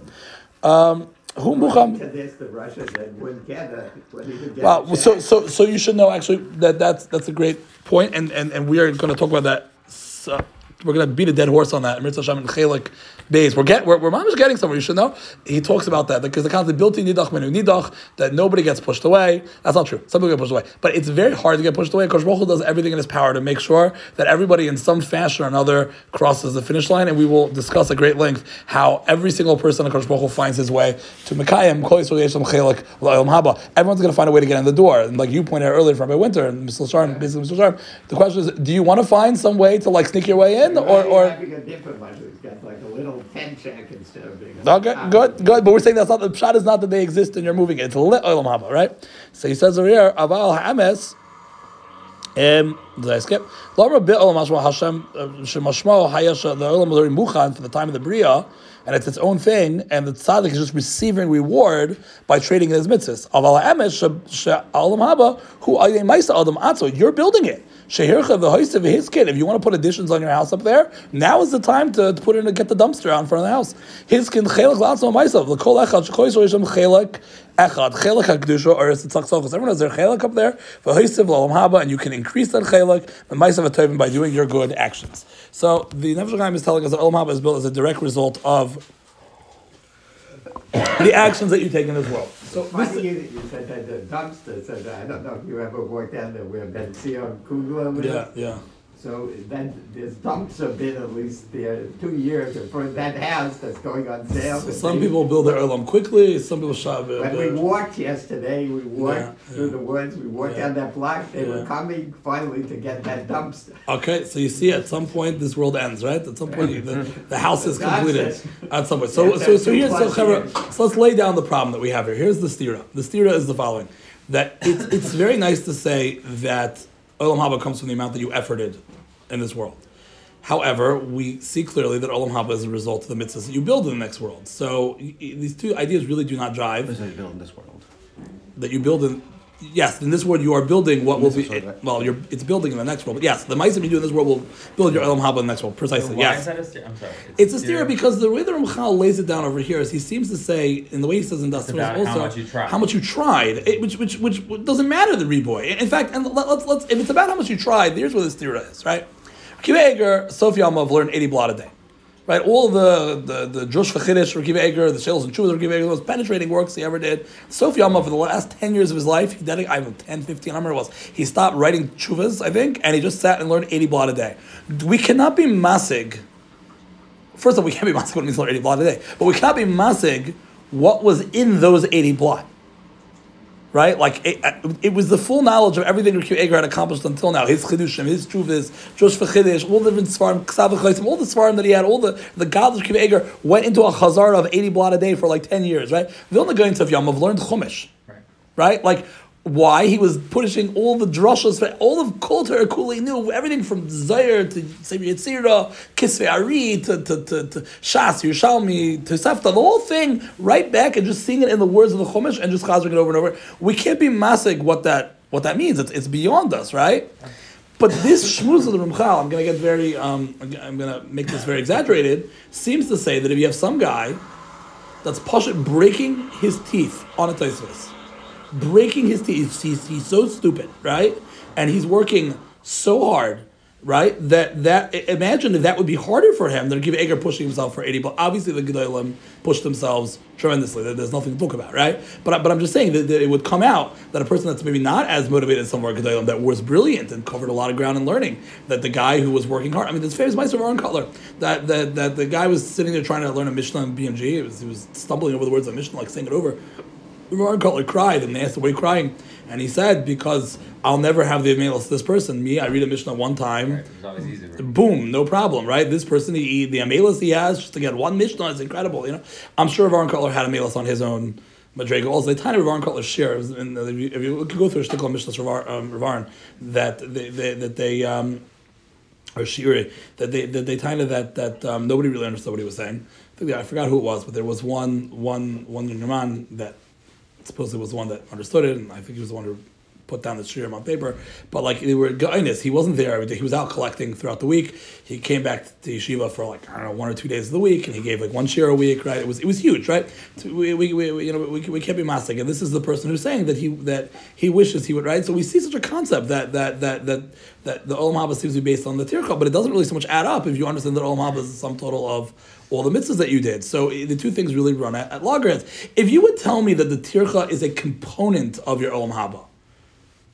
Um, who mucham- Convince the Russians that wouldn't get wouldn't even Well, so so so you should know actually that that's that's a great point, and and, and we are going to talk about that. So, we're going to beat a dead horse on that. Mitzvah Hashem and Chelik Beis. We're get we're, we're mamish getting somewhere. You should know. He talks about that because the concept built in nidach menu nidach that nobody gets pushed away. That's not true. Some people get pushed away, but it's very hard to get pushed away. Because Baruch does everything in his power to make sure that everybody in some fashion or another crosses the finish line. And we will discuss at great length how every single person in Hu finds his way to Mekayim Kol Yisrael Yeshem Chelik Haba. Everyone's going to find a way to get in the door. And like you pointed out earlier from Rabbi Winter and Mr. Sharm, basically Mr. Sharm, the question is, do you want to find some way to like sneak your way in, or or Having a different one, who's got like a little pen check instead of being. Okay, good, good. But we're saying that's not the pshat is not that they exist and you're moving it. It's lit olam haba, right? So he says over here, aval hames. Um, Did I skip? Lamra bi'ol mashma Hashem uh, shemashmo hayasha the olam muchan for the time of the bria, and it's its own thing, and the tzaddik is just receiving reward by trading in his mitzvahs. Aval emes she'olam haba ma'isa adam atzo. You're building it. Shehircha v'hoisav his kid. If you want to put additions on your house up there, now is the time to, put in to get the dumpster out in front of the house. His kid chelak latzma ma'isa. L'kol echad shechois oisham chelak echad chelak hakdusha or is it. Everyone has their chelak up there. V'hoisav l'olam haba, and you can increase that chelak v'tovim by doing your good actions. So the Nefesh Chaim is telling us that olam haba is built as a direct result of the actions that you take in this world. So this, Funny you, you said that the dumpster, so that, I don't know if you ever walked down there where Ben Zion Kugler lives. yeah, yeah. So then this dumpster been at least there two years for that house that's going on sale. So some day- people build their olam quickly. Some people shop it. When we walked yesterday, we walked Yeah, through yeah. the woods, we walked Yeah. down that block, they were coming finally to get that dumpster. Okay, so you see, at some point, this world ends, right? At some point, the, the house is completed. At some point, so so so two here's so, so let's lay down the problem that we have here. Here's the stira. The stira is the following: that it's it's very nice to say that olam haba comes from the amount that you efforted in this world. However, we see clearly that olam haba is a result of the mitzvahs that you build in the next world. So y- y- these two ideas really do not jive. What is it built in this world? that you build in. Yes, in this world you are building what will be. is what I- well, you're it's building in the next world. But yes, the mice that you do in this world will build your Olam Haba in the next world. Precisely. Why yes. is that a steer? I'm sorry. It's a steer because the way the Ramchal lays it down over here is he seems to say, in the way he says in Daas also, how much you tried. how much you tried, it, which, which which doesn't matter the reboy. In fact, and let, let's let's if it's about how much you tried, here's where the steer is, right? Kiva Eger, Sophie Alma have learned 80 blot a day. Right, all the the the Josh Vachidish for Kiva Eger, the Shales and Chuvas for Eger, the most penetrating works he ever did. Sophie Alma, for the last 10 years of his life, he dedicated, I don't know, 10, 15, I remember it was. He stopped writing Chuvas, I think, and he just sat and learned 80 blot a day. We cannot be masig First of all, we can't be masig what it means to learn 80 blot a day, but we cannot be masig what was in those 80 blot. Right? Like, it, uh, it was the full knowledge of everything Rav Eger had accomplished until now. His chidushim, his chuvas, Josh Vachidish, all the different svarim, ksav all the svarim that he had, all the, the godless Rav Eger went into a chazar of 80 blot a day for like 10 years, right? The only going to Yom learned chumash Right. right? Like why he was pushing all the drushes, for all of Kol Torah knew everything from Zaire to Sefer Yetzira, Kisvei Ari to, to, to, to Shas, Yerushalmi, to Sefta, the whole thing right back and just seeing it in the words of the Chumash and just chazing it over and over. We can't be massig what that what that means. It's, it's beyond us, right? But this shmuz of the Ramchal, I'm going to get very, um, I'm going to make this very exaggerated, seems to say that if you have some guy that's Pasha breaking his teeth on a Taisvis, breaking his teeth. He's, he's so stupid, right? And he's working so hard, right? That that imagine if that would be harder for him than give Eger pushing himself for eighty. But obviously the Gedolim pushed themselves tremendously. There- There's nothing to talk about, right? But but I'm just saying that, that it would come out that a person that's maybe not as motivated as some of our Gedolim that was brilliant and covered a lot of ground in learning. That the guy who was working hard. I mean, this famous Meister Aaron Kotler. That that that the guy was sitting there trying to learn a Mishnah in BMG. It was, he was stumbling over the words of Mishnah, like saying it over. Ron Kotler cried and they asked why crying, and he said because I'll never have the to this person. Me, I read a Mishnah one time. Right. Easy. for- Boom, no problem, right? This person, he, the amelis he has just to get one Mishnah is incredible. You know, I'm sure Varn Kotler had amelis on his own Madrega. Also, the tiny Varn Kotler share, is in if, you, you go through a shtickle Mishnah Ravar, um, that they, they, that they um, or Shiri, that they that they kind of that that um, nobody really understood what he was saying. I think I forgot who it was, but there was one one one young man that supposedly was the one that understood it, and I think he was the one who put down the shirim on paper. But like they were guyness, he wasn't there every day. He was out collecting throughout the week. He came back to yeshiva for like I don't know one or two days of the week, and he gave like one shir a week. Right? It was it was huge, right? We, we, we you know we, we can't be mastic, and this is the person who's saying that he that he wishes he would right. So we see such a concept that that that that that the olam haba seems to be based on the tircha, but it doesn't really so much add up if you understand that olam haba is the sum total of all the mitzvahs that you did. So eh, the two things really run at, at loggerheads. If you would tell me that the tircha is a component of your olam haba,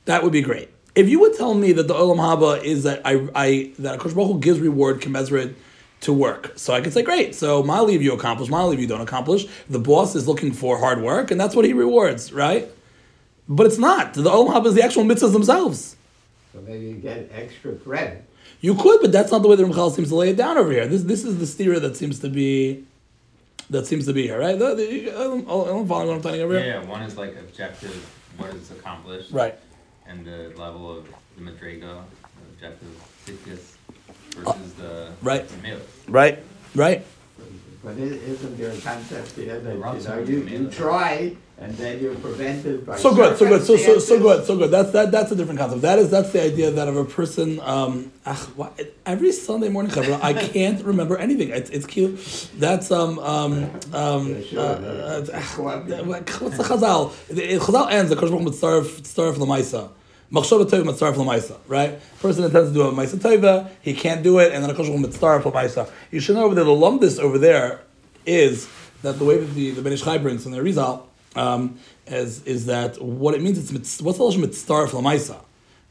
that would be great. If you would tell me that the olam haba is that I, I that Akash Baruch Hu gives reward commensurate to work, so I could say great. So my leave you accomplish, my leave you don't accomplish. The boss is looking for hard work, and that's what he rewards, right? But it's not. The olam haba is the actual mitzvahs themselves. So maybe you get extra credit. You could, but that's not the way the Ramchal seems to lay it down over here. This this is the steer that seems to be that seems to be here, right? The, the, I'm, I'm following what I'm telling you over Yeah, here. yeah. One is like objective, what is accomplished. Right. And the level of the Madriga, objective sickness uh, versus the right. tomatoes. Right, right. But i- isn't there a concept here that, you know, you, you try and then you're prevented by So good, so good, so so so good, so good. That's that. That's a different concept. That is that's the idea that of a person. Um, ach, why, every Sunday morning, I can't remember anything. It's, it's cute. That's um um um. Yeah, sure, uh, uh, What's the Chazal? The Chazal ends. The Kosh Baruch mitzaref mitzaref l'maisa. Machshava tova mitzaref. Right? Person intends to do a maisa tova, he can't do it, and then a Kosh Baruch mitzaref. You should know there. The lumdis over there is that the way that the the Ben Ish Chai brings in the Rizal um, is is that what it means? It's what's the lashon mitzaref l'maisa,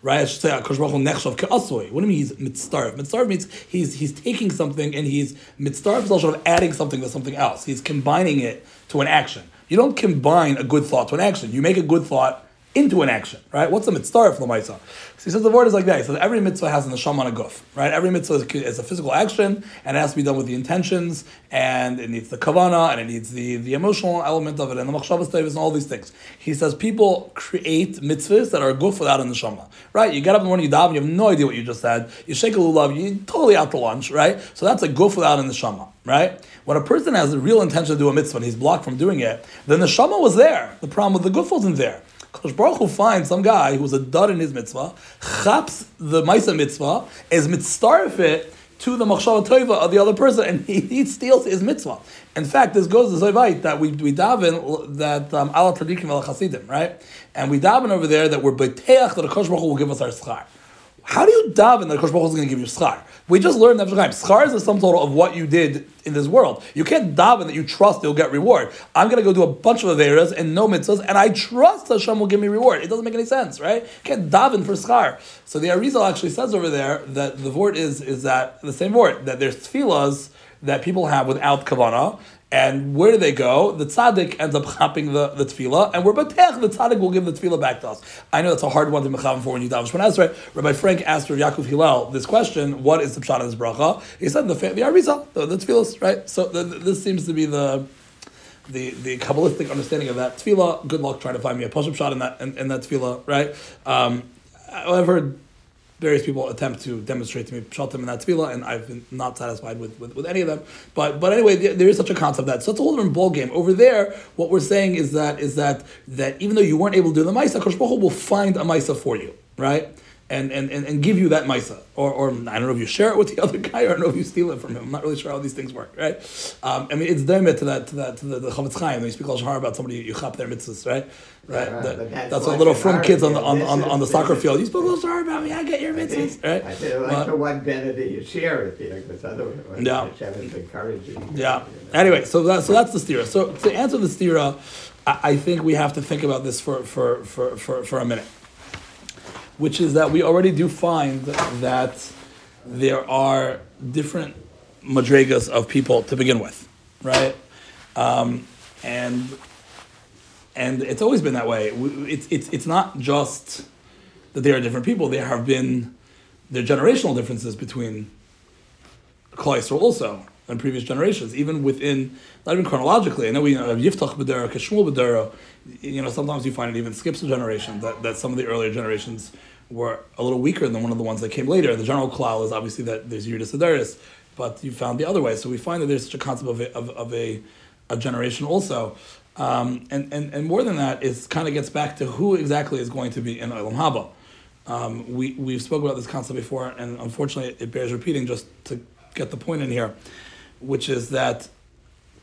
right? I should say Akash Baruch nechshav. What do you mean he's mitzaref? Mitzaref means he's he's taking something and he's mitzaref is also of adding something to something else. He's combining it to an action. You don't combine a good thought to an action. You make a good thought into an action, right? What's a mitzvah from l'maisa? So he says the word is like that. He says every mitzvah has an neshama and a guf, right? Every mitzvah is, a physical action, and it has to be done with the intentions, and it needs the kavana, and it needs the, the emotional element of it, and the machshavas and all these things. He says people create mitzvahs that are guf without a neshama, right? You get up in the morning, you daven, you have no idea what you just said. You shake a lulav, you're totally out to lunch, right? So that's a guf without a neshama, right? When a person has a real intention to do a mitzvah and he's blocked from doing it, then the neshama was there. The problem with the guf wasn't there. Kosh Baruch Hu finds some guy who's a dud in his mitzvah, chaps the Maisa mitzvah, is mitzaref it to the machshava tova of the other person, and he, he steals his mitzvah. In fact, this goes to Zayvait that we, we daven that um, ala tzadikim ala chasidim, right? And we daven over there that we're beteach that Kosh Baruch Hu will give us our schar. How do you daven that Kosh Baruch Hu is going to give you schar? We just learned that schar is the sum total of what you did in this world. You can't daven that you trust you'll get reward. I'm to go do a bunch of averas and no mitzvahs, and I trust Hashem will give me reward. It doesn't make any sense, right? You can't daven for schar. So the Arizal actually says over there that the word is is that the same word that there's tefillas that people have without kavanah. And where do they go? The tzaddik ends up chopping the, the tefillah, and we're batech, the tzaddik will give the tefillah back to us. I know that's a hard one to mechavan for when you daven Shemon Esrei. Rabbi Frank asked Rav Yaakov Hillel this question, what is the pshat of this bracha? He said, the, the Arizal, the, the tefillahs, right? So the, this seems to be the the, the Kabbalistic understanding of that tefillah. Good luck trying to find me a push-up shot in that in, in that tefillah, right? Um, heard various people attempt to demonstrate to me pshatim in that tefillah, and I've been not satisfied with, with, with any of them. But but anyway, there, is such a concept that so it's a whole different ball game. Over there, what we're saying is that is that that even though you weren't able to do the ma'isa, Kosh will find a ma'isa for you, right? And, and, and, and give you that ma'isa, or, or I don't know if you share it with the other guy, or I don't know if you steal it from him. I'm not really sure how these things work, right? Um, I mean, it's daimit to that to that to the, the Chofetz Chaim. When you speak al shahar about somebody you chop their mitzvahs, right? Right. Right, That- that's that's what little from kids on the on, on, on the soccer field. You spoke a little sorry about me. I get your mitzvahs, right? I feel like But- the one that you share it there, because otherwise Yeah. Encouraging. Yeah. you know. Anyway, so that, so that's the stira. So to answer the stira, uh, I, I think we have to think about this for, for, for, for, for a minute. Which is that we already do find that there are different madrigas of people to begin with, right? Um, and and it's always been that way. It's, it's, it's not just that there are different people. There have been there are generational differences between Yisrael also in previous generations, even within not even chronologically. I know we you know, have Yiftach B'dera, Kashmul B'dera. You know, sometimes you find it even skips a generation. That, that some of the earlier generations were a little weaker than one of the ones that came later. The general klal is obviously that there's Yudis Adaris, but you found the other way. So we find that there's such a concept of a, of, of a, a generation also. Um, and, and, and more than that, it kind of gets back to who exactly is going to be in Olam Haba. Um, we, we've spoken about this concept before, and unfortunately, it bears repeating just to get the point in here, which is that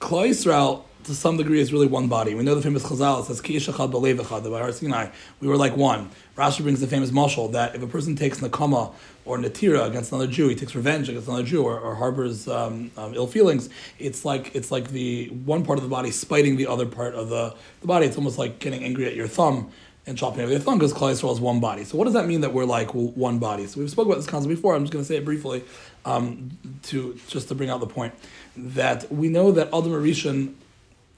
Klal Yisrael, to some degree, is really one body. We know the famous Chazal says Ki ish echad b'lev by Sinai. We were like one. Rashi brings the famous mashal that if a person takes nakama or natira against another Jew, he takes revenge against another Jew, or, or harbors um, um, ill feelings. It's like it's like the one part of the body spiting the other part of the, the body. It's almost like getting angry at your thumb and your thumb because Klal is one body. So what does that mean that we're like one body? So we've spoken about this concept before. I'm just going to say it briefly um, to just to bring out the point that we know that Adam Rishon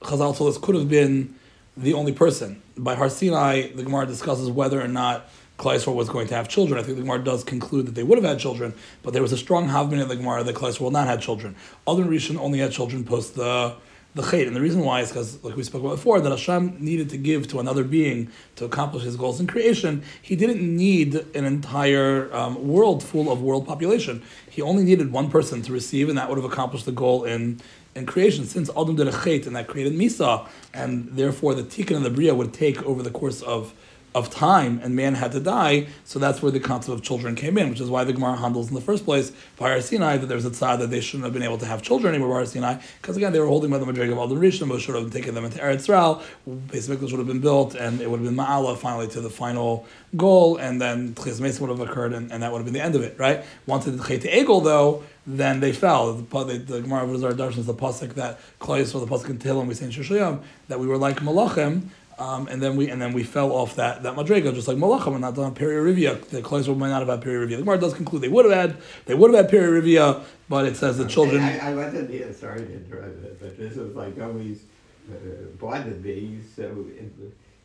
Chazal told us could have been the only person. By Har Sinai, the Gemara discusses whether or not Klal was going to have children. I think the Gemara does conclude that they would have had children, but there was a strong havman in the Gemara that Klal Yisrael not had children. Adam Rishon only had children post the the chait. And the reason why is because, like we spoke about before, that Hashem needed to give to another being to accomplish his goals in creation. He didn't need an entire um, world full of world population. He only needed one person to receive, and that would have accomplished the goal in in creation. Since Adam did a chait and that created Misa, and therefore the tikkun and the bria would take over the course of of time and man had to die, so that's where the concept of children came in, which is why the Gemara handles in the first place by Sinai that there was a tzad that they shouldn't have been able to have children anymore by Sinai, because again they were holding by the Madrig of Alden Rishon, but should have taken them into Eretz Beis Mikdash would have been built, and it would have been Ma'ala finally to the final goal, and then Mesa would have occurred, and, and that would have been the end of it, right? Once it did Chet Egel though, then they fell. The, the, the Gemara of Azar Darshan is the pasuk that Klai or the pasuk in Tehillim we say in Shishayim that we were like Malachim, um, and then we and then we fell off that that madrega, just like Malachim and not done Peri Rivia. The Klai might not have had Peri Rivia. The Gemara does conclude they would have had they would have had Peri Rivia, but it says the children. I, I wasn't here, sorry to interrupt, it, but this is like always uh, bothered me. So if,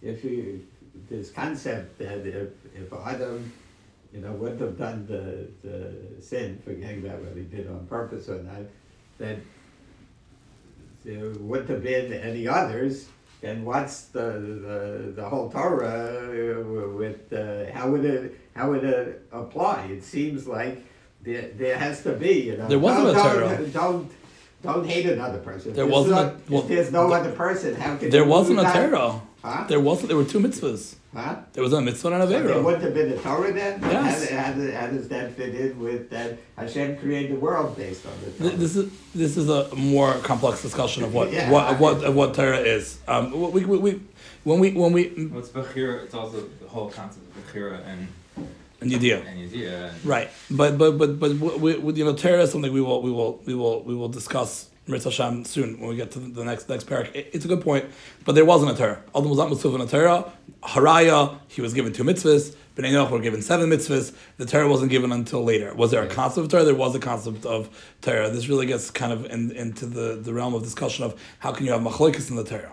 if you this concept that if if Adam, you know, wouldn't have done the the sin, forgetting about what he did on purpose or not, that there wouldn't have been any others. And what's the, the, the whole Torah uh, with uh, how would it how would it apply? It seems like there, there has to be you know. There wasn't don't, a Torah. Don't, don't don't hate another person. If There wasn't no, a- well, if there's no other person, how can There wasn't do a? Torah. Huh? There wasn't. There were two mitzvahs. Huh? There was a mitzvah and a So there wouldn't have been a Torah then? Yes. How, how, does- how does that fit in with that Hashem created the world based on the Torah? This is this is a more complex discussion of what Yeah. what of what of what Torah is. Um, we, we, we, when we when we Well, it's Bechira, it's also the whole concept of Bechira and, an idea. and Yediyah. Right, but but but but we, we, you know, Torah is something we will we will we will we will discuss Mirz Hashem soon when we get to the next next parak. It, it's a good point, but there wasn't a Torah. Adam was not mitzvah in a Torah. Haraya, he was given two mitzvahs. Bnei Noach were given seven mitzvahs. The Torah wasn't given until later. Was there a concept of Torah? There was a concept of Torah. This really gets kind of in, into the, the realm of discussion of how can you have machlokes in the Torah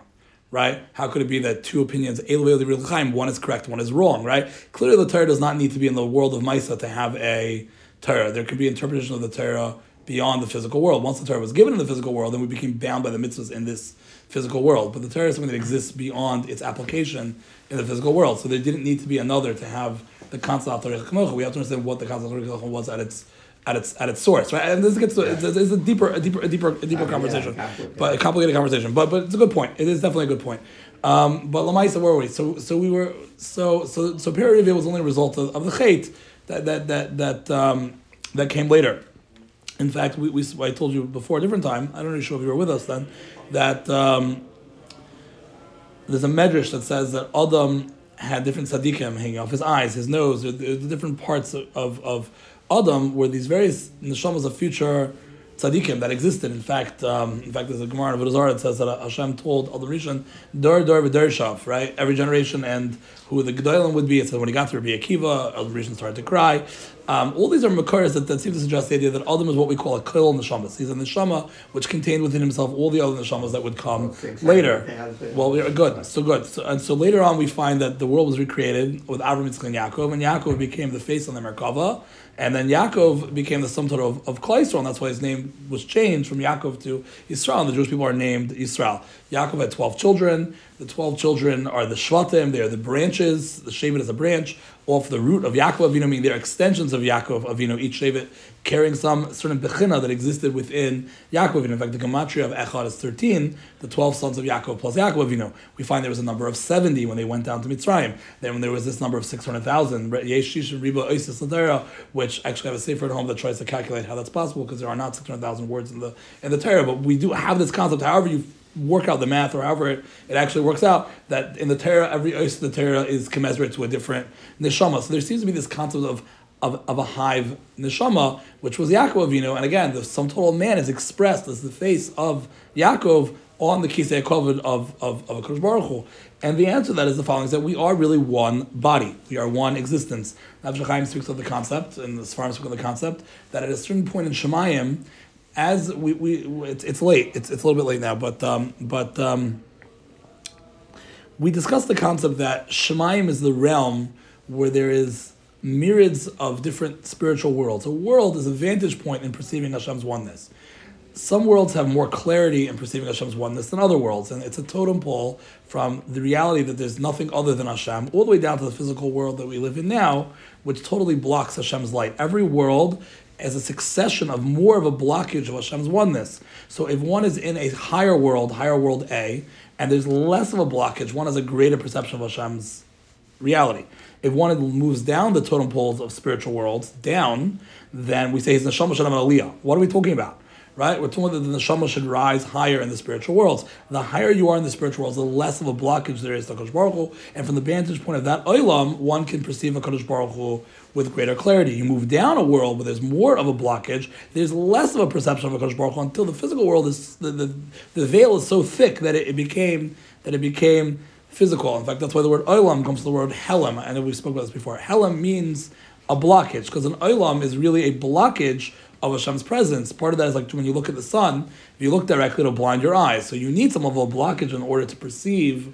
right? How could it be that two opinions, one is correct, one is wrong, right? Clearly, the Torah does not need to be in the world of Maisa to have a Torah. There could be interpretation of the Torah beyond the physical world. Once the Torah was given in the physical world, then we became bound by the mitzvahs in this physical world. But the Torah is something that exists beyond its application in the physical world. So there didn't need to be another to have the concept of Torah Kamocha. We have to understand what the concept of Torah Kamocha was at its at its at its source, right? And this gets to it's, it's a deeper, a deeper, a deeper, a deeper yeah, conversation, complicated. but a complicated conversation. But but it's a good point. It is definitely a good point. Um, but Lamaisa, where were we? So so we were so so so Peri was only a result of, of the chait that that that that um, that came later. In fact, we, we I told you before a different time. I don't know sure if you were with us then. That um, there's a medrash that says that Adam had different tzaddikim hanging off his eyes, his nose, the, different parts of, of, of Adam were these various neshamas of future tzaddikim that existed. In fact, um, in fact, there's a Gemara of Avodah that says that Hashem told Adam Rishon, "Dor dor v'dershav," right? Every generation and who the gedolim would be. It said when he got to Rabbi Akiva, Adam Rishon started to cry. Um, all these are makaras that, that seem to suggest the idea that Adam is what we call a kol neshamas. He's a neshama which contained within himself all the other neshamas that would come later. Well, we are good, so good. So, and so later on, we find that the world was recreated with Avram, Yitzchak, and Yaakov, and Yaakov became the face on the Merkava, and then Yaakov became the sum total of, of Yisrael, and that's why his name was changed from Yaakov to Israel, and the Jewish people are named Israel. Yaakov had 12 children. The 12 children are the Shvatim, they are the branches. The Shevet is a branch off the root of Yaakov Avinu, meaning they're extensions of Yaakov Avinu, each Shevet carrying some certain bechina that existed within Yaakov. In fact, the gematria of Echad is 13, the 12 sons of Yaakov plus Yaakov Avinu. We find there was a number of 70 when they went down to Mitzrayim. Then when there was this number of 600,000, Yesh Shish and Riba which actually have a sefer at home that tries to calculate how that's possible because there are not 600,000 words in the in the Torah. But we do have this concept, however you work out the math or however it, it actually works out, that in the Torah, every ois of the Torah is commensurate to a different neshama. So there seems to be this concept of of, of a hive neshama, which was Yaakov Avinu, and again, the sum total man is expressed as the face of Yaakov on the Kisei Kovid of of of Hakadosh Baruch Hu. And the answer to that is the following: is that we are really one body, we are one existence. Nefesh Chaim speaks of the concept, and the Sfarim speak of the concept that at a certain point in Shemayim, as we, we it's, it's late, it's, it's a little bit late now, but um, but um, we discussed the concept that Shemayim is the realm where there is myriads of different spiritual worlds. A world is a vantage point in perceiving Hashem's oneness. some worlds have more clarity in perceiving Hashem's oneness than other worlds, and it's a totem pole from the reality that there's nothing other than Hashem, all the way down to the physical world that we live in now, which totally blocks Hashem's light. Every world is a succession of more of a blockage of Hashem's oneness. So if one is in a higher world, higher world A, and there's less of a blockage, one has a greater perception of Hashem's reality. If one moves down the totem poles of spiritual worlds, down, then we say he's neshama shalom aliyah. What are we talking about? Right? We're talking that the neshama should rise higher in the spiritual worlds. The higher you are in the spiritual worlds, the less of a blockage there is to Kadosh Baruch Hu. And from the vantage point of that olam, one can perceive a Kadosh Baruch Hu with greater clarity. You move down a world where there's more of a blockage, there's less of a perception of a Kadosh Baruch Hu until the physical world is the, the, the veil is so thick that it, it became that it became physical. In fact, that's why the word olam comes from the word helam. I know we spoke about this before. Helam means a blockage because an olam is really a blockage of Hashem's presence. Part of that is like when you look at the sun, if you look directly, it'll blind your eyes. So you need some level of blockage in order to perceive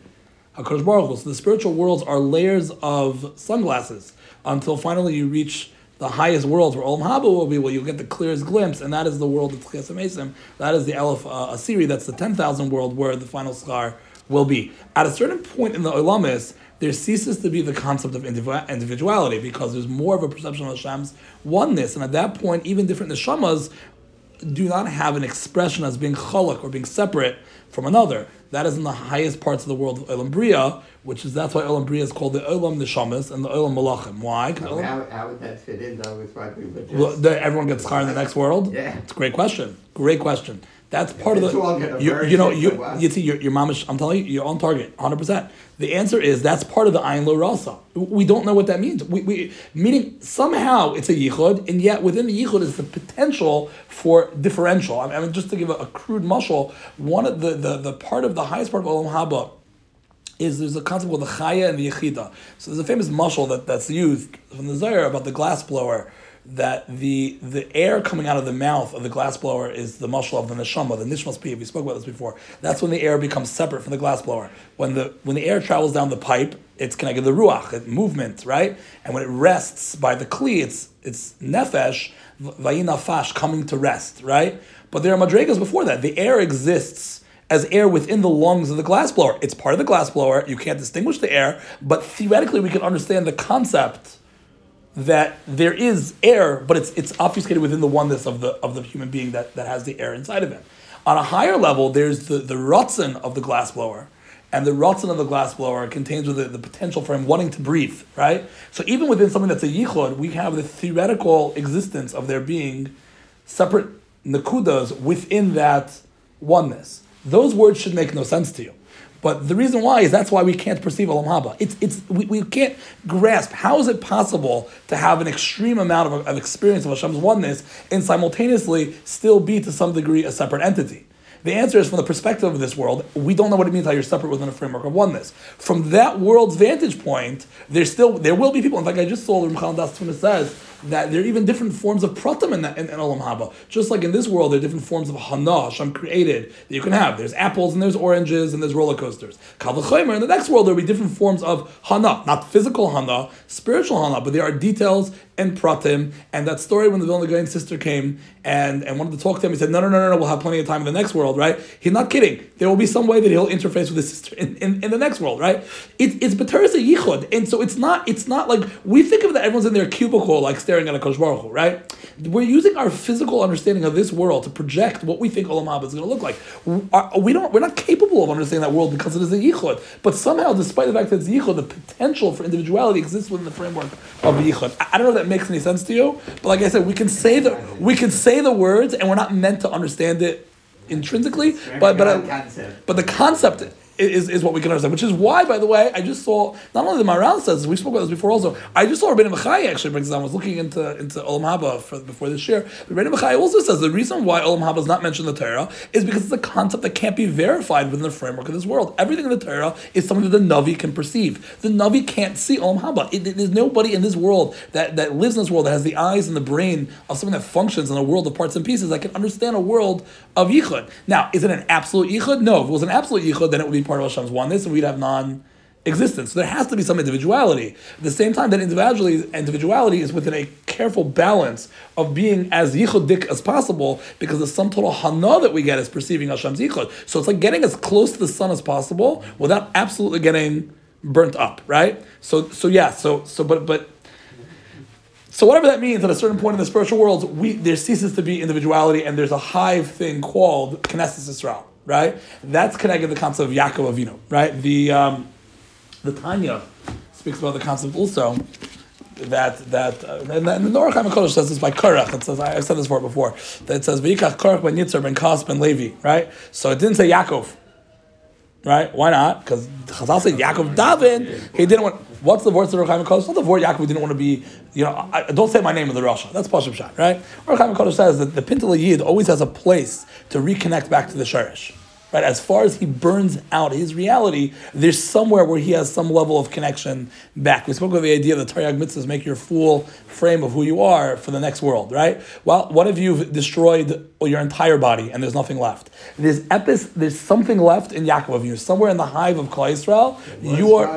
HaKadosh Baruch Hu. So the spiritual worlds are layers of sunglasses until finally you reach the highest worlds where Olam Haba will be, where you'll get the clearest glimpse, and that is the world of Esim. That is the Aleph uh, Asiri, that's the 10,000 world where the final scar will be. At a certain point in the Olamis, there ceases to be the concept of individuality because there's more of a perception of Hashem's oneness. And at that point, even different neshamas do not have an expression as being cholak or being separate from another. That is in the highest parts of the world of Olam Bria, which is that's why Olam Bria is called the Olam Neshamas and the Olam Malachim. Why? How, how, how would that fit in though with what we were just? well, the- everyone gets schar in the next world. Yeah. it's a great question. Great question. That's part of the. You, you know, you, you see, your, your mom is. I'm telling you, you're on target, hundred percent. The answer is that's part of the ayin lo rasa. We don't know what that means. We, we meaning somehow it's a yichud, and yet within the yichud is the potential for differential. I mean, just to give a, a crude mushal, one of the, the the part of the highest part of olam haba is there's a concept called the chaya and the yechida. So there's a famous mushal that, that's used from the Zohar about the glass blower, that the the air coming out of the mouth of the glass blower is the mushal of the neshama, the nishmas. We spoke about this before. That's when the air becomes separate from the glass blower. When the when the air travels down the pipe, it's connected to the ruach, movement, right? And when it rests by the kli, it's it's nefesh, vayinafash, coming to rest, right? But there are madregas before that. The air exists as air within the lungs of the glassblower. It's part of the glassblower. You can't distinguish the air, but theoretically we can understand the concept that there is air, but it's it's obfuscated within the oneness of the of the human being that, that has the air inside of him. On a higher level, there's the, the rutzen of the glassblower. And the rutzen of the glassblower contains the, the potential for him wanting to breathe, right? So even within something that's a yichud, we have the theoretical existence of there being separate nakudas within that oneness. Those words should make no sense to you. But the reason why is that's why we can't perceive Olam Haba. It's, it's, we, we can't grasp how is it possible to have an extreme amount of, of experience of Hashem's oneness and simultaneously still be to some degree a separate entity. The answer is from the perspective of this world, we don't know what it means how you're separate within a framework of oneness. From that world's vantage point, there's still there will be people. In fact, I just saw Ramchal Das says that there are even different forms of pratim in, in, in Olam Haba. Just like in this world, there are different forms of hana Hashem created that you can have. There's apples and there's oranges and there's roller coasters. Kal v'chomer, in the next world, there will be different forms of hana, not physical hana, spiritual hana, but there are details and pratim. And that story when the Vilna Gaon's sister came and, and wanted to talk to him, he said, no, no, no, no, no, we'll have plenty of time in the next world, right? He's not kidding. There will be some way that he'll interface with his sister in, in, in the next world, right? It, it's B'teres yichud, and so it's not it's not like we think of that everyone's in their cubicle like staring at a Kosh Baruch Hu, right? We're using our physical understanding of this world to project what we think Olam Haba is going to look like. We don't we're not capable of understanding that world because it is a yichud, but somehow, despite the fact that it's yichud, the potential for individuality exists within the framework of yichud. I I don't know if that makes any sense to you, but like I said, we can say the we can say the words, and we're not meant to understand it intrinsically, but but I, but the concept is, is what we can understand, which is why, by the way, I just saw not only the Maral says we spoke about this before. Also, I just saw Rabbeinu Bachya actually brings down. I was looking into into Olam Haba for, before this year. But Bachya also says the reason why Olam Haba is not mentioned in the Torah is because it's a concept that can't be verified within the framework of this world. Everything in the Torah is something that the Navi can perceive. The Navi can't see Olam Haba. It, it- there's nobody in this world that, that lives in this world that has the eyes and the brain of something that functions in a world of parts and pieces that can understand a world of Yichud. Now, is it an absolute Yichud? No. If it was an absolute Yichud, then it would be part of Hashem's oneness and we'd have non existence. So there has to be some individuality. At the same time, that individuality, individuality is within a careful balance of being as yichudik as possible, because the sum total hana that we get is perceiving Hashem's yichud. So it's like getting as close to the sun as possible without absolutely getting burnt up, right? So, so yeah, so so but but so whatever that means, at a certain point in the spiritual world, we there ceases to be individuality, and there's a hive thing called Knesset Israel, right? That's connected to the concept of Yaakov Avinu, right? The um, the Tanya speaks about the concept also that that uh, and, and the Ohr HaChaim HaKadosh says this by Korach. It says I, I've said this before before that it says V'yikach Korach ben Yitzhar ben Kas ben Levi, right? So it didn't say Yaakov, right? Why not? Because Chazal said Yaakov Davin. He didn't want. What's the word of Ohr HaChaim HaKadosh? It's not the word Yaakov didn't want to be. You know, I, don't say my name in the Rasha. That's Pashup Shot, right? Ohr HaChaim HaKadosh says that the Pintel Yid always has a place to reconnect back to the Sherish. Right, as far as he burns out his reality, there's somewhere where he has some level of connection back. We spoke about the idea that Taryag mitzvahs make your full frame of who you are for the next world, right? Well, what if you've destroyed your entire body and there's nothing left? There's epis, there's something left in Yaakov of you, somewhere in the hive of Klal Yisrael. You are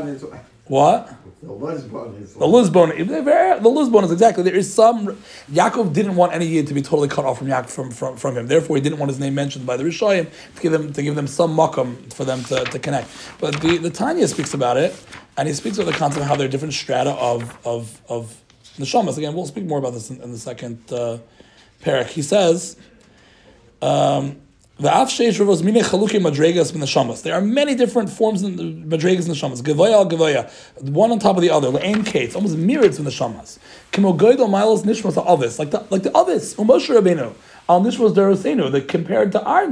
what? The Lisbon is. The Lisbon, the Lisbon is exactly there is some. Yaakov didn't want any yid to be totally cut off from Yaakov from, from, from him. Therefore, he didn't want his name mentioned by the Rishayim to give them to give them some makam for them to, to connect. But the, the Tanya speaks about it, and he speaks about the concept of how there are different strata of of of neshamas. Again, we'll speak more about this in, in the second uh, parak. He says. Um, there are many different forms in the madregas in the shamas. Gevaya al gevaya, one on top of the other. Le'en kates, almost myriads in the shamas. Kimo goydol milos nishmas avis, like the like the avis. Umoshe Rabbeinu al nishmas derosenu, that compared to our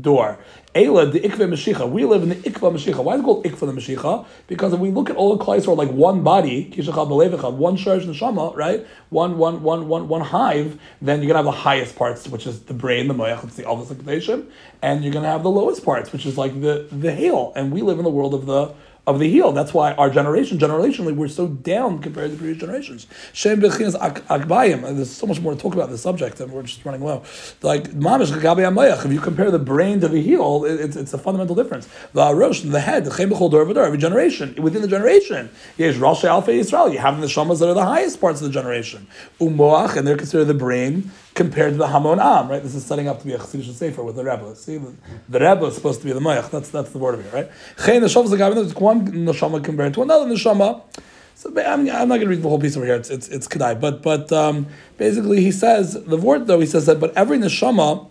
door. Ela the ikva mashicha. We live in the ikva mashicha. Why is it called ikva the mashicha? Because if we look at all the klais are like one body, one sharish neshama, right? One, one, one, one, one hive. Then you're gonna have the highest parts, which is the brain, the moyach, it's the alvis and you're gonna have the lowest parts, which is like the the hail. And we live in the world of the of the heel. That's why our generation, generationally, we're so down compared to previous generations. Shem bechinas akbayim. There's so much more to talk about this subject, and we're just running low. Like mamish If you compare the brain to the heel, it's, it's a fundamental difference. The arosh, the head, the every generation within the generation. Yes, Rosh Alpha Israel. You have the shamas that are the highest parts of the generation. Umoach, and they're considered the brain compared to the Hamon Am, right? This is setting up to be a Chassidish Sefer with the Rebbe. See, the, the Rebbe is supposed to be the Mayach. That's that's the word of it, right? Chayin Neshama Zagavin, one Neshama compared to another Neshama. So I'm, I'm not going to read the whole piece over here. It's it's, it's Kedai, but but um, basically he says the word though he says that but every Neshama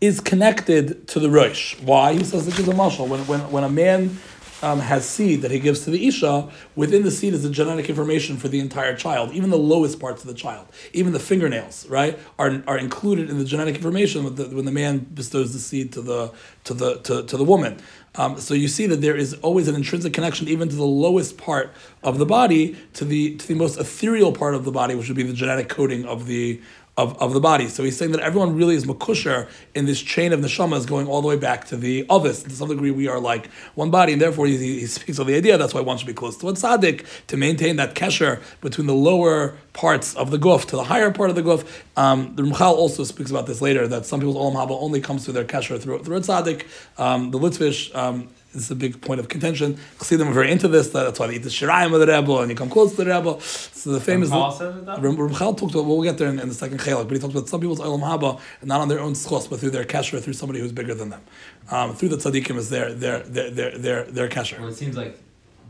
is connected to the Rosh. Why? He says this is a mashal. When when when a man um, has seed that he gives to the Isha, within the seed is the genetic information for the entire child, even the lowest parts of the child, even the fingernails, right, are, are included in the genetic information when the, when the man bestows the seed to the to the to, to the woman. Um, so you see that there is always an intrinsic connection, even to the lowest part of the body, to the to the most ethereal part of the body, which would be the genetic coding of the of, of the body. So he's saying that everyone really is makusher in this chain of neshamas going all the way back to the ovis. To some degree, we are like one body, and therefore he, he speaks of the idea that's why one should be close to a tzaddik to maintain that kesher between the lower parts of the guf to the higher part of the guf. Um, the Ramchal also speaks about this later that some people's olam haba only comes through their kesher through, through a tzaddik. Um, the Litvish um, this is a big point of contention. Chassidim are very into this. That's why they eat the shirayim of the Rebbe and you come close to the Rebbe. So the famous Ramchal talked about. Well, we'll get there in, in the second chelak, but he talks about some people's olam haba and not on their own schos, but through their kasher, through somebody who's bigger than them. Um, through the tzaddikim is their their their their their, their kasher. Well, it seems like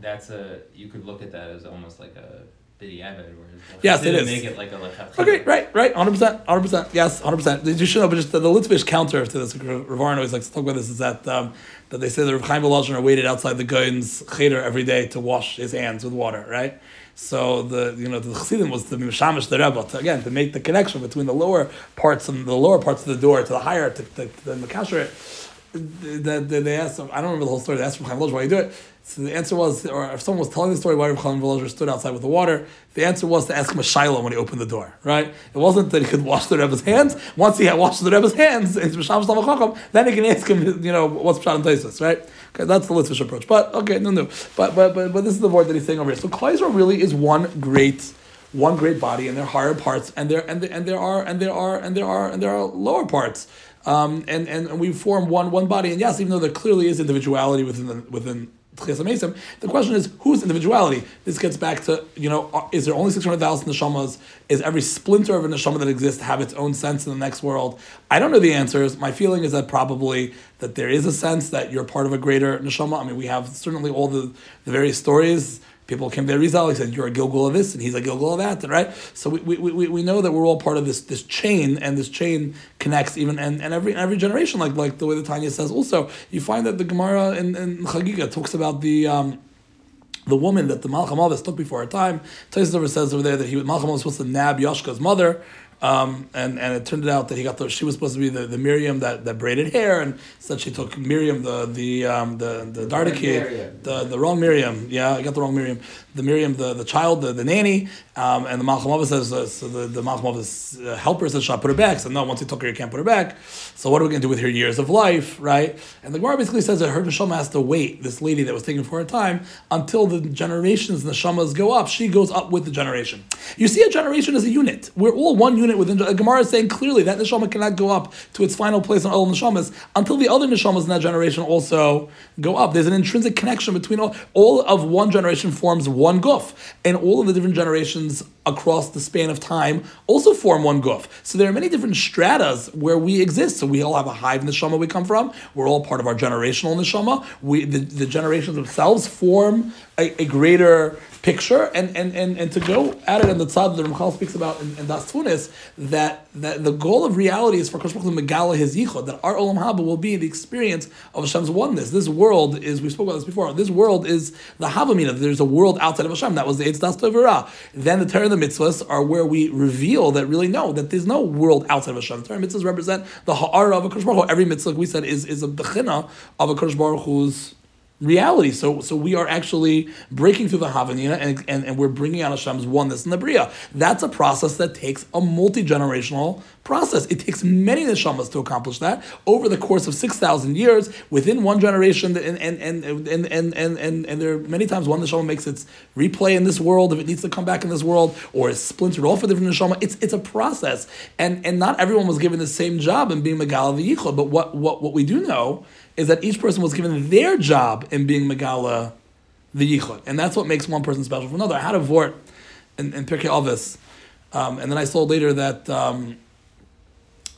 that's a you could look at that as almost like a Yes, it is. Make it like a okay, right, right, hundred percent, hundred percent. Yes, hundred percent. You should know, but just the, the Litvish counter to this, Ravarn always likes to talk about this is that um, that they say that Rav Chaim Volozhin waited outside the Gaon's cheder every day to wash his hands with water, right? So the you know the Chassidim was the Mishamish the Rebbe to, again to make the connection between the lower parts and the lower parts of the door to the higher to, to, to the Makasher. That they asked, I don't remember the whole story. They asked Rav Chaim Volozhin why you do it. So the answer was, or if someone was telling the story why Rav Chaim Volozhin stood outside with the water, the answer was to ask him a shiloh when he opened the door, right? It wasn't that he could wash the Rebbe's hands. Once he had washed the Rebbe's hands, then he can ask him, you know, what's Pshat and Taisus, right? Okay, that's the Litvish approach. But, okay, no, no. But, but, but, but this is the word that he's saying over here. So Kleiser really is one great one great body and there higher parts and there and there, and there are and there are and there are and there are lower parts um, and, and and we form one one body and yes even though there clearly is individuality within the within. The question is, whose individuality? This gets back to, you know, uh, is there only 600,000 neshamas? Is every splinter of a neshama that exists have its own sense in the next world? I don't know the answers. My feeling is that probably that there is a sense that you're part of a greater neshama. I mean, we have certainly all the, the various stories. People came to Rizal, he said, You're a Gilgal of this, and he's a Gilgal of that, right? So we, we, we, we know that we're all part of this this chain, and this chain connects even and, and every every generation, like like the way the Tanya says also. You find that the Gemara in, in Chagiga talks about the um, the woman that the Malach HaMaves took before her time. Taisus says over there that he Malcham was supposed to nab Yoshka's mother. Um, and, and it turned out that he got the, she was supposed to be the, the Miriam that, that braided hair, and said she took Miriam the the um, the the Dardaki, the the wrong Miriam. Yeah, I got the wrong Miriam. The Miriam, the, the child, the, the nanny, um, and the Malach HaMaves says uh, so the the Malach HaMaves uh, helper says, "Shall I put her back?" So no, once you took her, you can't put her back. So what are we going to do with her years of life, right? And the Gemara basically says that her neshama has to wait. This lady that was taken for her time until the generations the neshamas go up. She goes up with the generation. You see a generation as a unit. We're all one unit within. The Gemara is saying clearly that the neshama cannot go up to its final place on all neshamas until the other neshamas in that generation also go up. There's an intrinsic connection between all. All of one generation forms one guf, and all of the different generations across the span of time also form one guf. So there are many different stratas where we exist. So we all have a hive neshama we come from. We're all part of our generational neshama. We the, the generations themselves form a, a greater picture and, and, and, and to go at it in the tzad that Ramchal speaks about in, in Daas Tevunos, that, that the goal of reality is for Kosh Baruch megala his yichud, that our Olam Haba will be the experience of Hashem's oneness. This world is, we spoke about this before, this world is the Havamina, there's a world outside of Hashem. That was the Eitz Das. Then the Torah and the mitzvahs are where we reveal that really no, that there's no world outside of Hashem. The Torah and mitzvahs represent the ha'ara of a Kosh Every mitzvah, we said, is, is a bechina of a Kosh Baruch reality. So, so we are actually breaking through the Havanina and, and, and we're bringing out Hashem's oneness in the Bria. That's a process that takes a multi generational process. It takes many neshamas to accomplish that over the course of six thousand years within one generation. And and and and and and, and, and there are many times one neshama makes its replay in this world if it needs to come back in this world, or is splintered off a different neshama. It's it's a process, and and not everyone was given the same job in being Megal v'yichud. But what what what we do know is that each person was given their job in being Megala the Yichud. And that's what makes one person special from another. I had a vort in, in Pirkei Avos, um, and then I saw later that um,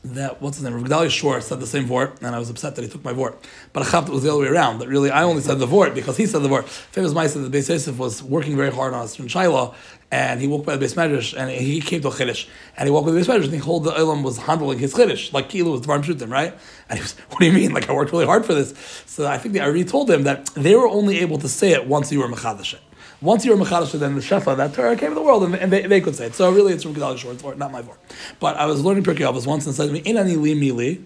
that what's his name, Rav Gedalia Shor said the same vort, and I was upset that he took my vort. But I was the other way around. That really, I only said the vort because he said the vort. Famous Ma'aseh that Beis Yosef was working very hard on a certain shaila, and he walked by the Beis Medrash, and he came to a chiddush, and he walked by the Beis Medrash, and the whole the Olam was handling his chiddush, like Kilu was Dvarim Shutim, right? And he was, what do you mean? Like I worked really hard for this. So I think the Ari told him that they were only able to say it once you were mechadash. Once you were Mechadash, then the Shefa, that Torah came to the world, and, and they, they could say it. So really, it's from Gedaliah Shor, it's not my vort. But I was learning Pirkei once and said to me, Inani li mili,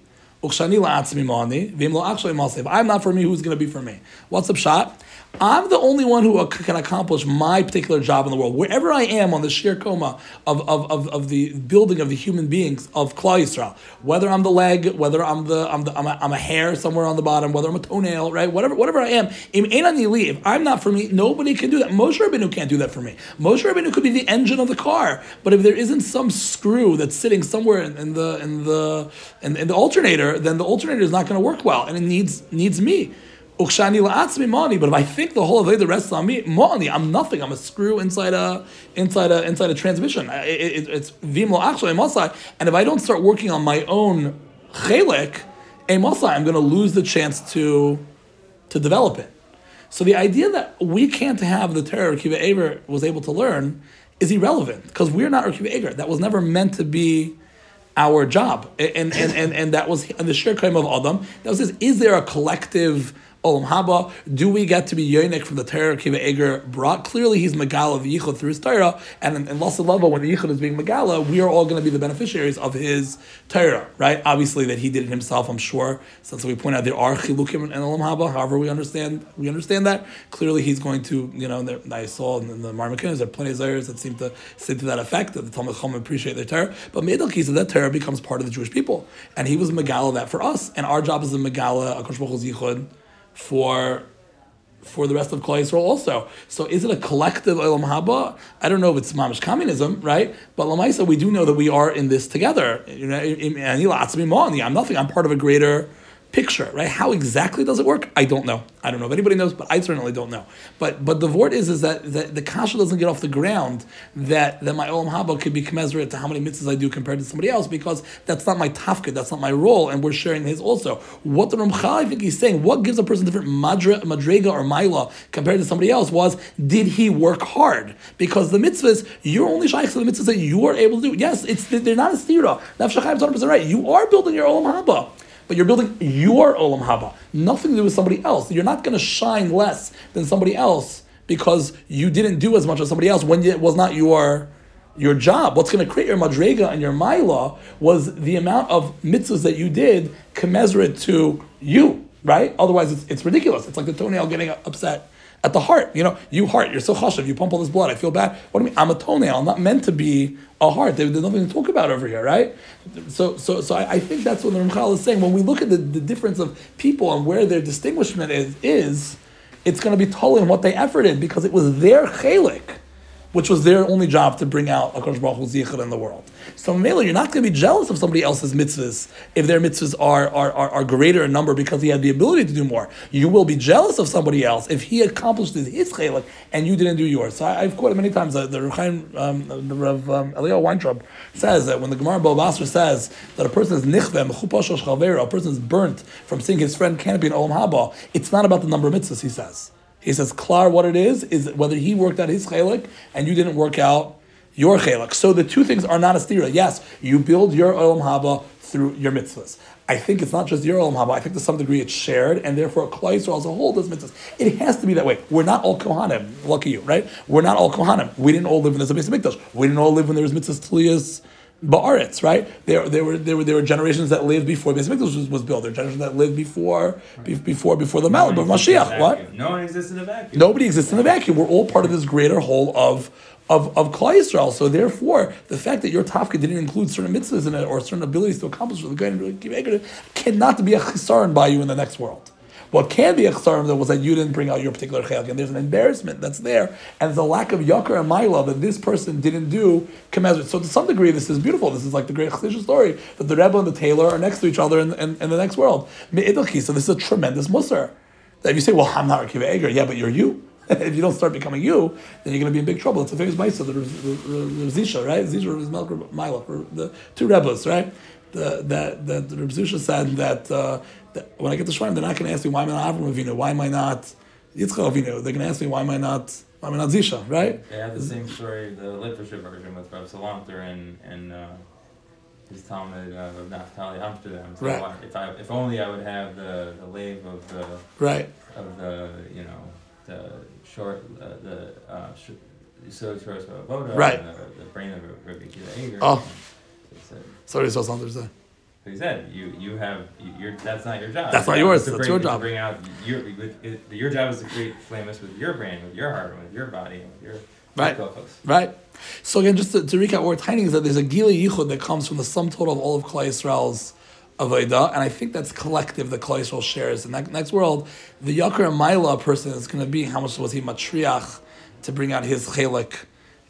I'm not for me, who's going to be for me? What's up, shot? I'm the only one who can accomplish my particular job in the world. Wherever I am on the shiur koma of, of, of, of the building of the human beings of Klal Yisrael, whether I'm the leg, whether I'm the I'm the I'm a, I'm a hair somewhere on the bottom, whether I'm a toenail, right? Whatever whatever I am, if I'm not for me, nobody can do that. Moshe Rabbeinu can't do that for me. Moshe Rabbeinu could be the engine of the car, but if there isn't some screw that's sitting somewhere in, in the in the in, in the alternator, then the alternator is not going to work well, and it needs needs me. Ukshani la'atzmi money, but if I think the whole of the rests on me, money, I'm nothing. I'm a screw inside a inside a inside a transmission. It, it, it's vim lo actually masai, and if I don't start working on my own chelik, a masai, I'm going to lose the chance to to develop it. So the idea that we can't have the terror Reb Akiva Eger was able to learn is irrelevant because we're not Reb Akiva Eger. That was never meant to be our job, and and and, and that was and the shir of Adam. That was this, is there a collective Olam Haba. Do we get to be Yonik from the Torah Kiva Eger brought? Clearly, he's Megala the Yichud through his Torah, and in, in when the Yichud is being Megala, we are all going to be the beneficiaries of his Torah, right? Obviously, that he did it himself, I'm sure. Since we point out there are Chilukim and Olam Haba, however we understand we understand that. Clearly, he's going to, you know, I saw in the Marmakinas, there are plenty of Zayers that seem to say to that effect that the Talmud Chum appreciate their Torah, but Meidel Kisa, that Torah becomes part of the Jewish people, and he was Megala that for us, and our job is the Megala Akash Yichud for for the rest of Klal Yisrael also. So is it a collective Olam Haba? I don't know if it's mamish communism, right? But Lamaisa, we do know that we are in this together. You know, I'm nothing. I'm part of a greater picture, right? How exactly does it work? I don't know. I don't know if anybody knows, but I certainly don't know. But but the word is is that, that the kasha doesn't get off the ground that, that my olam haba could be commensurate to how many mitzvahs I do compared to somebody else because that's not my tafkid, that's not my role, and we're sharing his also. What the Ramchal, I think he's saying, what gives a person different madra, madrega or maila compared to somebody else was, did he work hard? Because the mitzvahs, you're only shaykh to the mitzvahs that you are able to do. Yes, it's they're not a stira. Nefesh Chaim is 100% right. You are building your olam haba but you're building your olam haba, nothing to do with somebody else. You're not going to shine less than somebody else because you didn't do as much as somebody else when it was not your your job. What's going to create your madrega and your maila was the amount of mitzvahs that you did commensurate to you, right? Otherwise, it's, it's ridiculous. It's like the toenail getting upset at the heart. You know, you heart, you're so chashav, you pump all this blood, I feel bad. What do you mean? I'm a toenail, I'm not meant to be a heart. There- There's nothing to talk about over here, right? So so so I, I think that's what the Ramchal is saying. When we look at the, the difference of people and where their distinguishment is, is it's going to be in what they efforted because it was their chelik which was their only job to bring out Akash Baruch Yichud in the world. So Mela, you're not going to be jealous of somebody else's mitzvahs if their mitzvahs are, are, are, are greater in number because he had the ability to do more. You will be jealous of somebody else if he accomplished his, his and you didn't do yours. So I, have quoted many times that the Rechaim, um, the Rav um, Eliyahu Weintraub says that when the Gemara Bava Basra says that a person is nichvem, a person is burnt from seeing his friend canopy in Olam Haba, it's not about the number of mitzvahs, he says. He says, Klar, what it is, is whether he worked out his chelik and you didn't work out your chelik. So the two things are not a stira. Yes, you build your olam haba through your mitzvahs. I think it's not just your olam haba. I think to some degree it's shared, and therefore Klal as a whole does mitzvahs. It has to be that way. We're not all kohanim. Lucky you, right? We're not all kohanim. We didn't all live there's a base mikdash. We didn't all live when there was mitzvahs tliyas Ba'aretz, right? There, there were there were there were generations that lived before Beis Hamikdash was, was built. There were generations that lived before be, before before the Malach of Mashiach. What? No one exists in a vacuum. Nobody exists in a vacuum. We're all part of this greater whole of of of Klal Yisrael. So therefore, the fact that your tafka didn't include certain mitzvahs in it or certain abilities to accomplish what the guy cannot be a chisaron by you in the next world. What can be a chesaron though was that you didn't bring out your particular chelik, and there's an embarrassment that's there, and a lack of yakar and mila that this person didn't do commensurate. So to some degree, this is beautiful. This is like the great chassidus story that the rebbe and the tailor are next to each other in, in, in the next world. So this is a tremendous musar. That you say, well, I'm not Rakiva Eger, yeah, but you're you. if you don't start becoming you, then you're going to be in big trouble. It's a famous Maisa, the, the, the, the Zisha, right? Zisha is Melch Mila, the two rebels, right? The, that that Reb Zusha said that, uh, when I get to Shemaim, they're not going to ask me why am I not Avram Avinu, why am I not Yitzchak Avinu? They're going to ask me why am I not why am I not Zisha, right? They have the same story, the literature version with Rav Salanter and and uh, his Talmud uh, of Naphtali Amsterdam. So Right. why- if I if only I would have the the lave of the Right. of the you know the short uh, the uh, sh- so Torah Voda Right. and the, the brain of Rabbi Akiva Eger. Oh. Sorry, so something to say. he said, "You you have you, that's not your job. That's Your not job yours, that's bring, your to job. bring out your with, it, your job is to create flameless with your brain, with your heart, with your body, with your Right. Right. So again, just to, to recap, what we're tiny is that there's a gili yichud that comes from the sum total of all of Klal Yisrael's avodah, and I think that's collective that Klal Yisrael shares. In that next world, the Yakar and Maila person is going to be how much was he matriach to bring out his chelik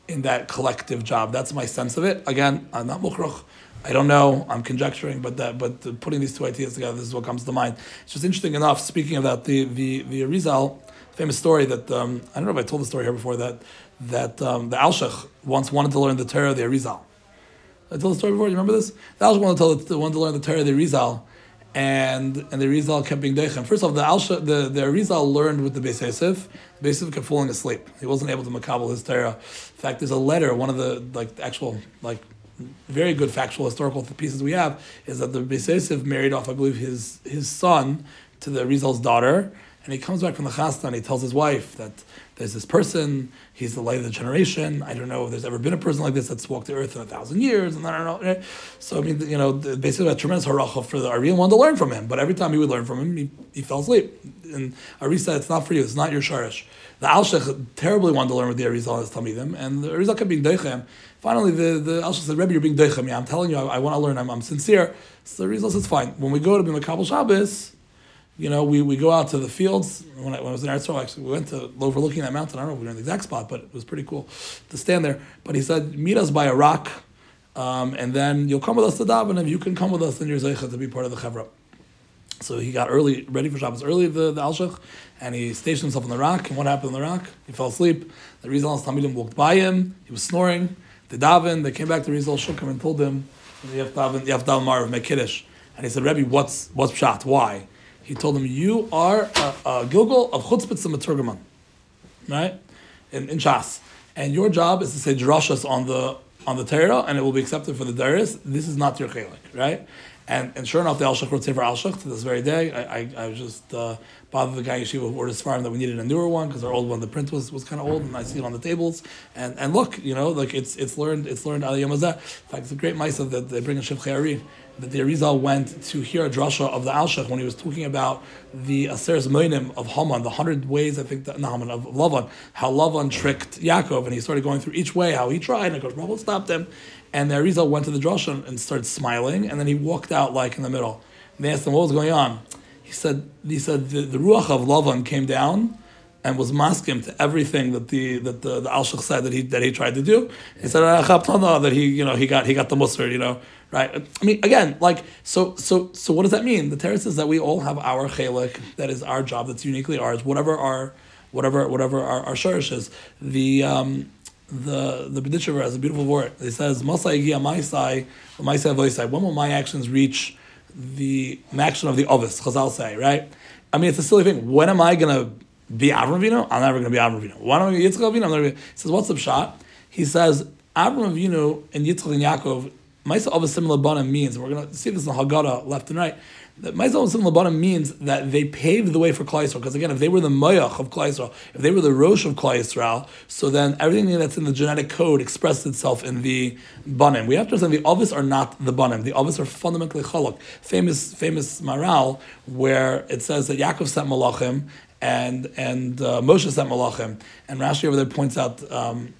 in that collective job. That's my sense of it. Again, I'm not mukhrach. I don't know. I'm conjecturing, but that, but putting these two ideas together, this is what comes to mind. It's just interesting enough. Speaking of that, the the the Arizal famous story that um, I don't know if I told the story here before that that um, the Alshach once wanted to learn the Torah of the Arizal. I told the story before. You remember this? The Alshach wanted to, tell, the- wanted to learn the Torah of the Arizal, and and the Arizal kept being deichem. First off, the Alshach, the the Arizal learned with the Beis Yosef. Beis Yosef kept falling asleep. He wasn't able to makabel his Torah. In fact, there's a letter. One of the like actual like very good factual historical pieces we have is that the Beis married off, I believe, his his son to the Rizal's daughter, and he comes back from the chasna and he tells his wife that there's this person, he's the light of the generation. I don't know if there's ever been a person like this that's walked the earth in a thousand years, and I don't know. So I mean, you know, basically a tremendous haracha for the Ari wanted to learn from him, but every time he would learn from him, he, he fell asleep. And Ari said, "It's not for you. It's not your sharish." The Alshech terribly wanted to learn with the Arizal and his Talmidim, and the Arizal kept being deichem. Finally, the, the Alshech said, Rebbe, you're being deichem. Yeah, I'm telling you, I, I want to learn. I'm, I'm sincere. So the Arizal says, fine. When we go to be Makabal Shabbos, you know, we, we go out to the fields. When I, when I was in Eretz actually, we went to overlooking that mountain. I don't know if we were in the exact spot, but it was pretty cool to stand there. But he said, meet us by a rock, um, and then you'll come with us to daven. If you can come with us, then you're zeicha to be part of the chevra. So he got early, ready for Shabbos early, the, the Alshach, and he stationed himself on the rock. And what happened on the rock? He fell asleep. The Rizal Talmidim walked by him. He was snoring. They davened. They came back to Rizal, shook and told him, "You have daven, you have daven Marav, make kiddush." And he said, "Rebbe, what's what's pshat? Why?" He told him, "You are a, a Gilgul of chutzpah and Maturgaman, right? In, in Shas, and your job is to say drashas on the on the Torah, and it will be accepted for the Darius. This is not your chelik, right?" And, and sure enough, the Alshach wrote Sefer Alshach to this very day. I, I, I was just uh, bothered the guy Yeshiva who ordered farm that we needed a newer one because our old one, the print was, was kind of old, and I see it on the tables. And and look, you know, like it's it's learned it's learned Al Yamazah. In fact, it's a great ma'isa that they bring in Shevchei Ari that the Arizal went to hear a drasha of the Alshach when he was talking about the Aseres Moinim of Haman, the hundred ways I think that no, Haman of Lavan, how Lavan tricked Yaakov, and he started going through each way how he tried, and of course Baruch stopped him. And the Arizal went to the drasha and started smiling, and then he walked out like in the middle. And they asked him what was going on. He said, he said the, the ruach of Lavan came down and was masking to everything that the that the, the Alshach said that he that he tried to do. He said "Ah, that he you know he got he got the musr you know right. I mean again like so so so what does that mean? The Torah says that we all have our chelik that is our job that's uniquely ours. Whatever our whatever whatever our, our shirish is. The um, the the Berditchever has a beautiful word. It says Masai Maisai Maisai Voisai. When will my actions reach the action of the ovis? Chazal say right. I mean it's a silly thing. When am I gonna be Avram Avinu? I'm never going to be Avram Avinu. Why don't Yitzchak Avinu? I'm gonna be. He says, what's the shot? He says, Avram Avinu and Yitzchak and Yaakov, Maisa of similar Labanim means, we're going to see this in the Haggadah left and right, that Maisa of a similar Labanim means that they paved the way for Klai Because again, if they were the Mayach of Klai if they were the Rosh of Klai so then everything that's in the genetic code expressed itself in the Banim. We have to understand the Ovis are not the Banim. The Ovis are fundamentally Chalak. Famous, famous Maharal, where it says that Yaakov sent Malachim, and and uh, Moshe sent Malachim, and Rashi over there points out um,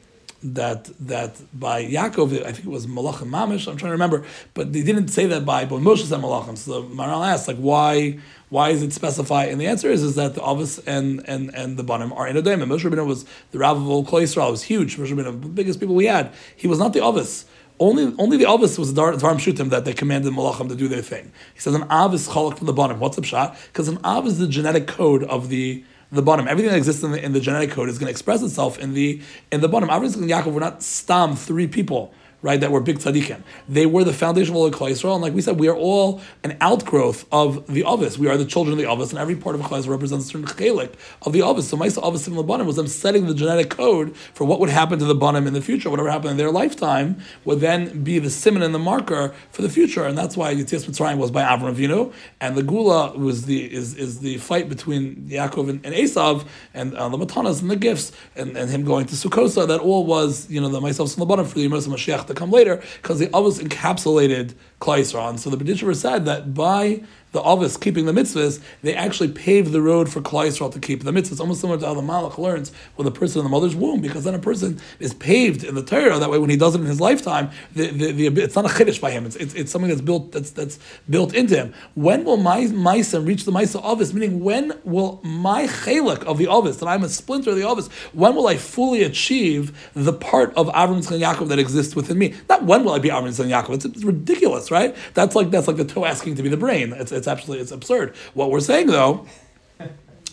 that that by Yaakov, I think it was Malachim Mamish. I'm trying to remember, but they didn't say that by. But Moshe sent Malachim. So the Maharal asked, like, why why is it specified? And the answer is is that the Avos and and and the Banim are in a daim. Moshe Rabbeinu was the Rav of all Yisrael. was huge. Moshe Rabbeinu, the biggest people we had. He was not the Avos. Only, only the Avis was Dvarim Shutim that they commanded Malachim to do their thing. He says an Av is chalak from the bottom. What's the shot? Because an Av is the genetic code of the the bottom. Everything that exists in the, in the genetic code is going to express itself in the in the bottom. Avram and Yaakov were not stam three people right, that were big tzaddikim. They were the foundation of Klal Yisrael, and like we said, we are all an outgrowth of the Avis. We are the children of the Avis, and every part of Klal represents a certain chelik of the Avis. So Maisa Avis and Labanim was them setting the genetic code for what would happen to the Banim in the future. Whatever happened in their lifetime would then be the simon and the marker for the future, and that's why Yitzias Mitzrayim was by Avram Avinu, and the Gula was the is, is the fight between Yaakov and, and Esav, and uh, the Matanas and the gifts, and, and him going to Sukkosa. That all was you know the Maisa Avis and Labanim for the Yom Mashiach to come later because the Avos encapsulated Klal so the Berditchever said that by the Avos keeping the mitzvahs, they actually pave the road for Klal Yisrael to keep the mitzvahs. Almost similar to how the Malach learns with a person in the mother's womb, because then a person is paved in the Torah. That way, when he does it in his lifetime, the, the, the, it's not a chiddush by him. It's, it's, it's something that's built that's that's built into him. When will my Maisa reach the Maisa Avos? Meaning, when will my chelik of the Avos, that I'm a splinter of the Avos, when will I fully achieve the part of Avram Yitzchak Yaakov that exists within me? Not when will I be Avram Yitzchak Yaakov. It's, it's ridiculous, right? That's like that's like the toe asking to be the brain. It's, it's absolutely it's absurd. What we're saying though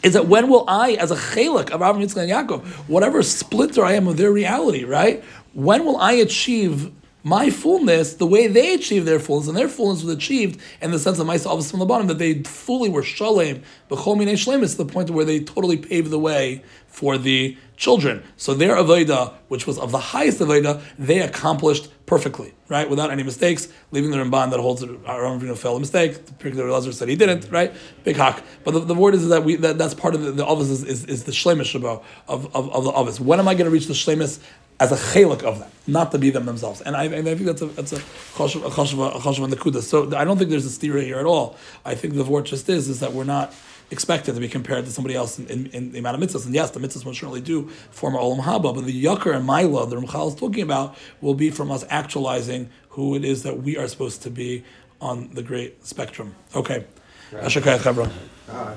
is that when will I, as a chelik of Avraham Yitzchak and Yaakov, whatever splinter I am of their reality, right? When will I achieve my fullness the way they achieved their fullness, and their fullness was achieved in the sense of Avos from the bottom, that they fully were shalem, b'chol minei shlemis, to the point where they totally paved the way for the children. So their Avodah, which was of the highest Avodah, they accomplished perfectly, right? Without any mistakes, leaving the Ramban that holds our own you fell a mistake. The particular Lazar said he didn't, right? Big hawk. But the, the word is that we that, that's part of the, the Avos is, is, is the Shlemish of, of, of the Avos. When am I going to reach the Shlemis as a chelik of them, not to be them themselves? And I, and I think that's a that's a choshev a choshev a choshev nakuda. So I don't think there's a stira here at all. I think the word just is is that we're not expected to be compared to somebody else in, in, in the amount of mitzvahs. And yes, the mitzvahs will certainly do form a olam haba, but the yakar and mila the Ramchal is talking about will be from us actualizing who it is that we are supposed to be on the great spectrum. Okay. Chabra. Ah,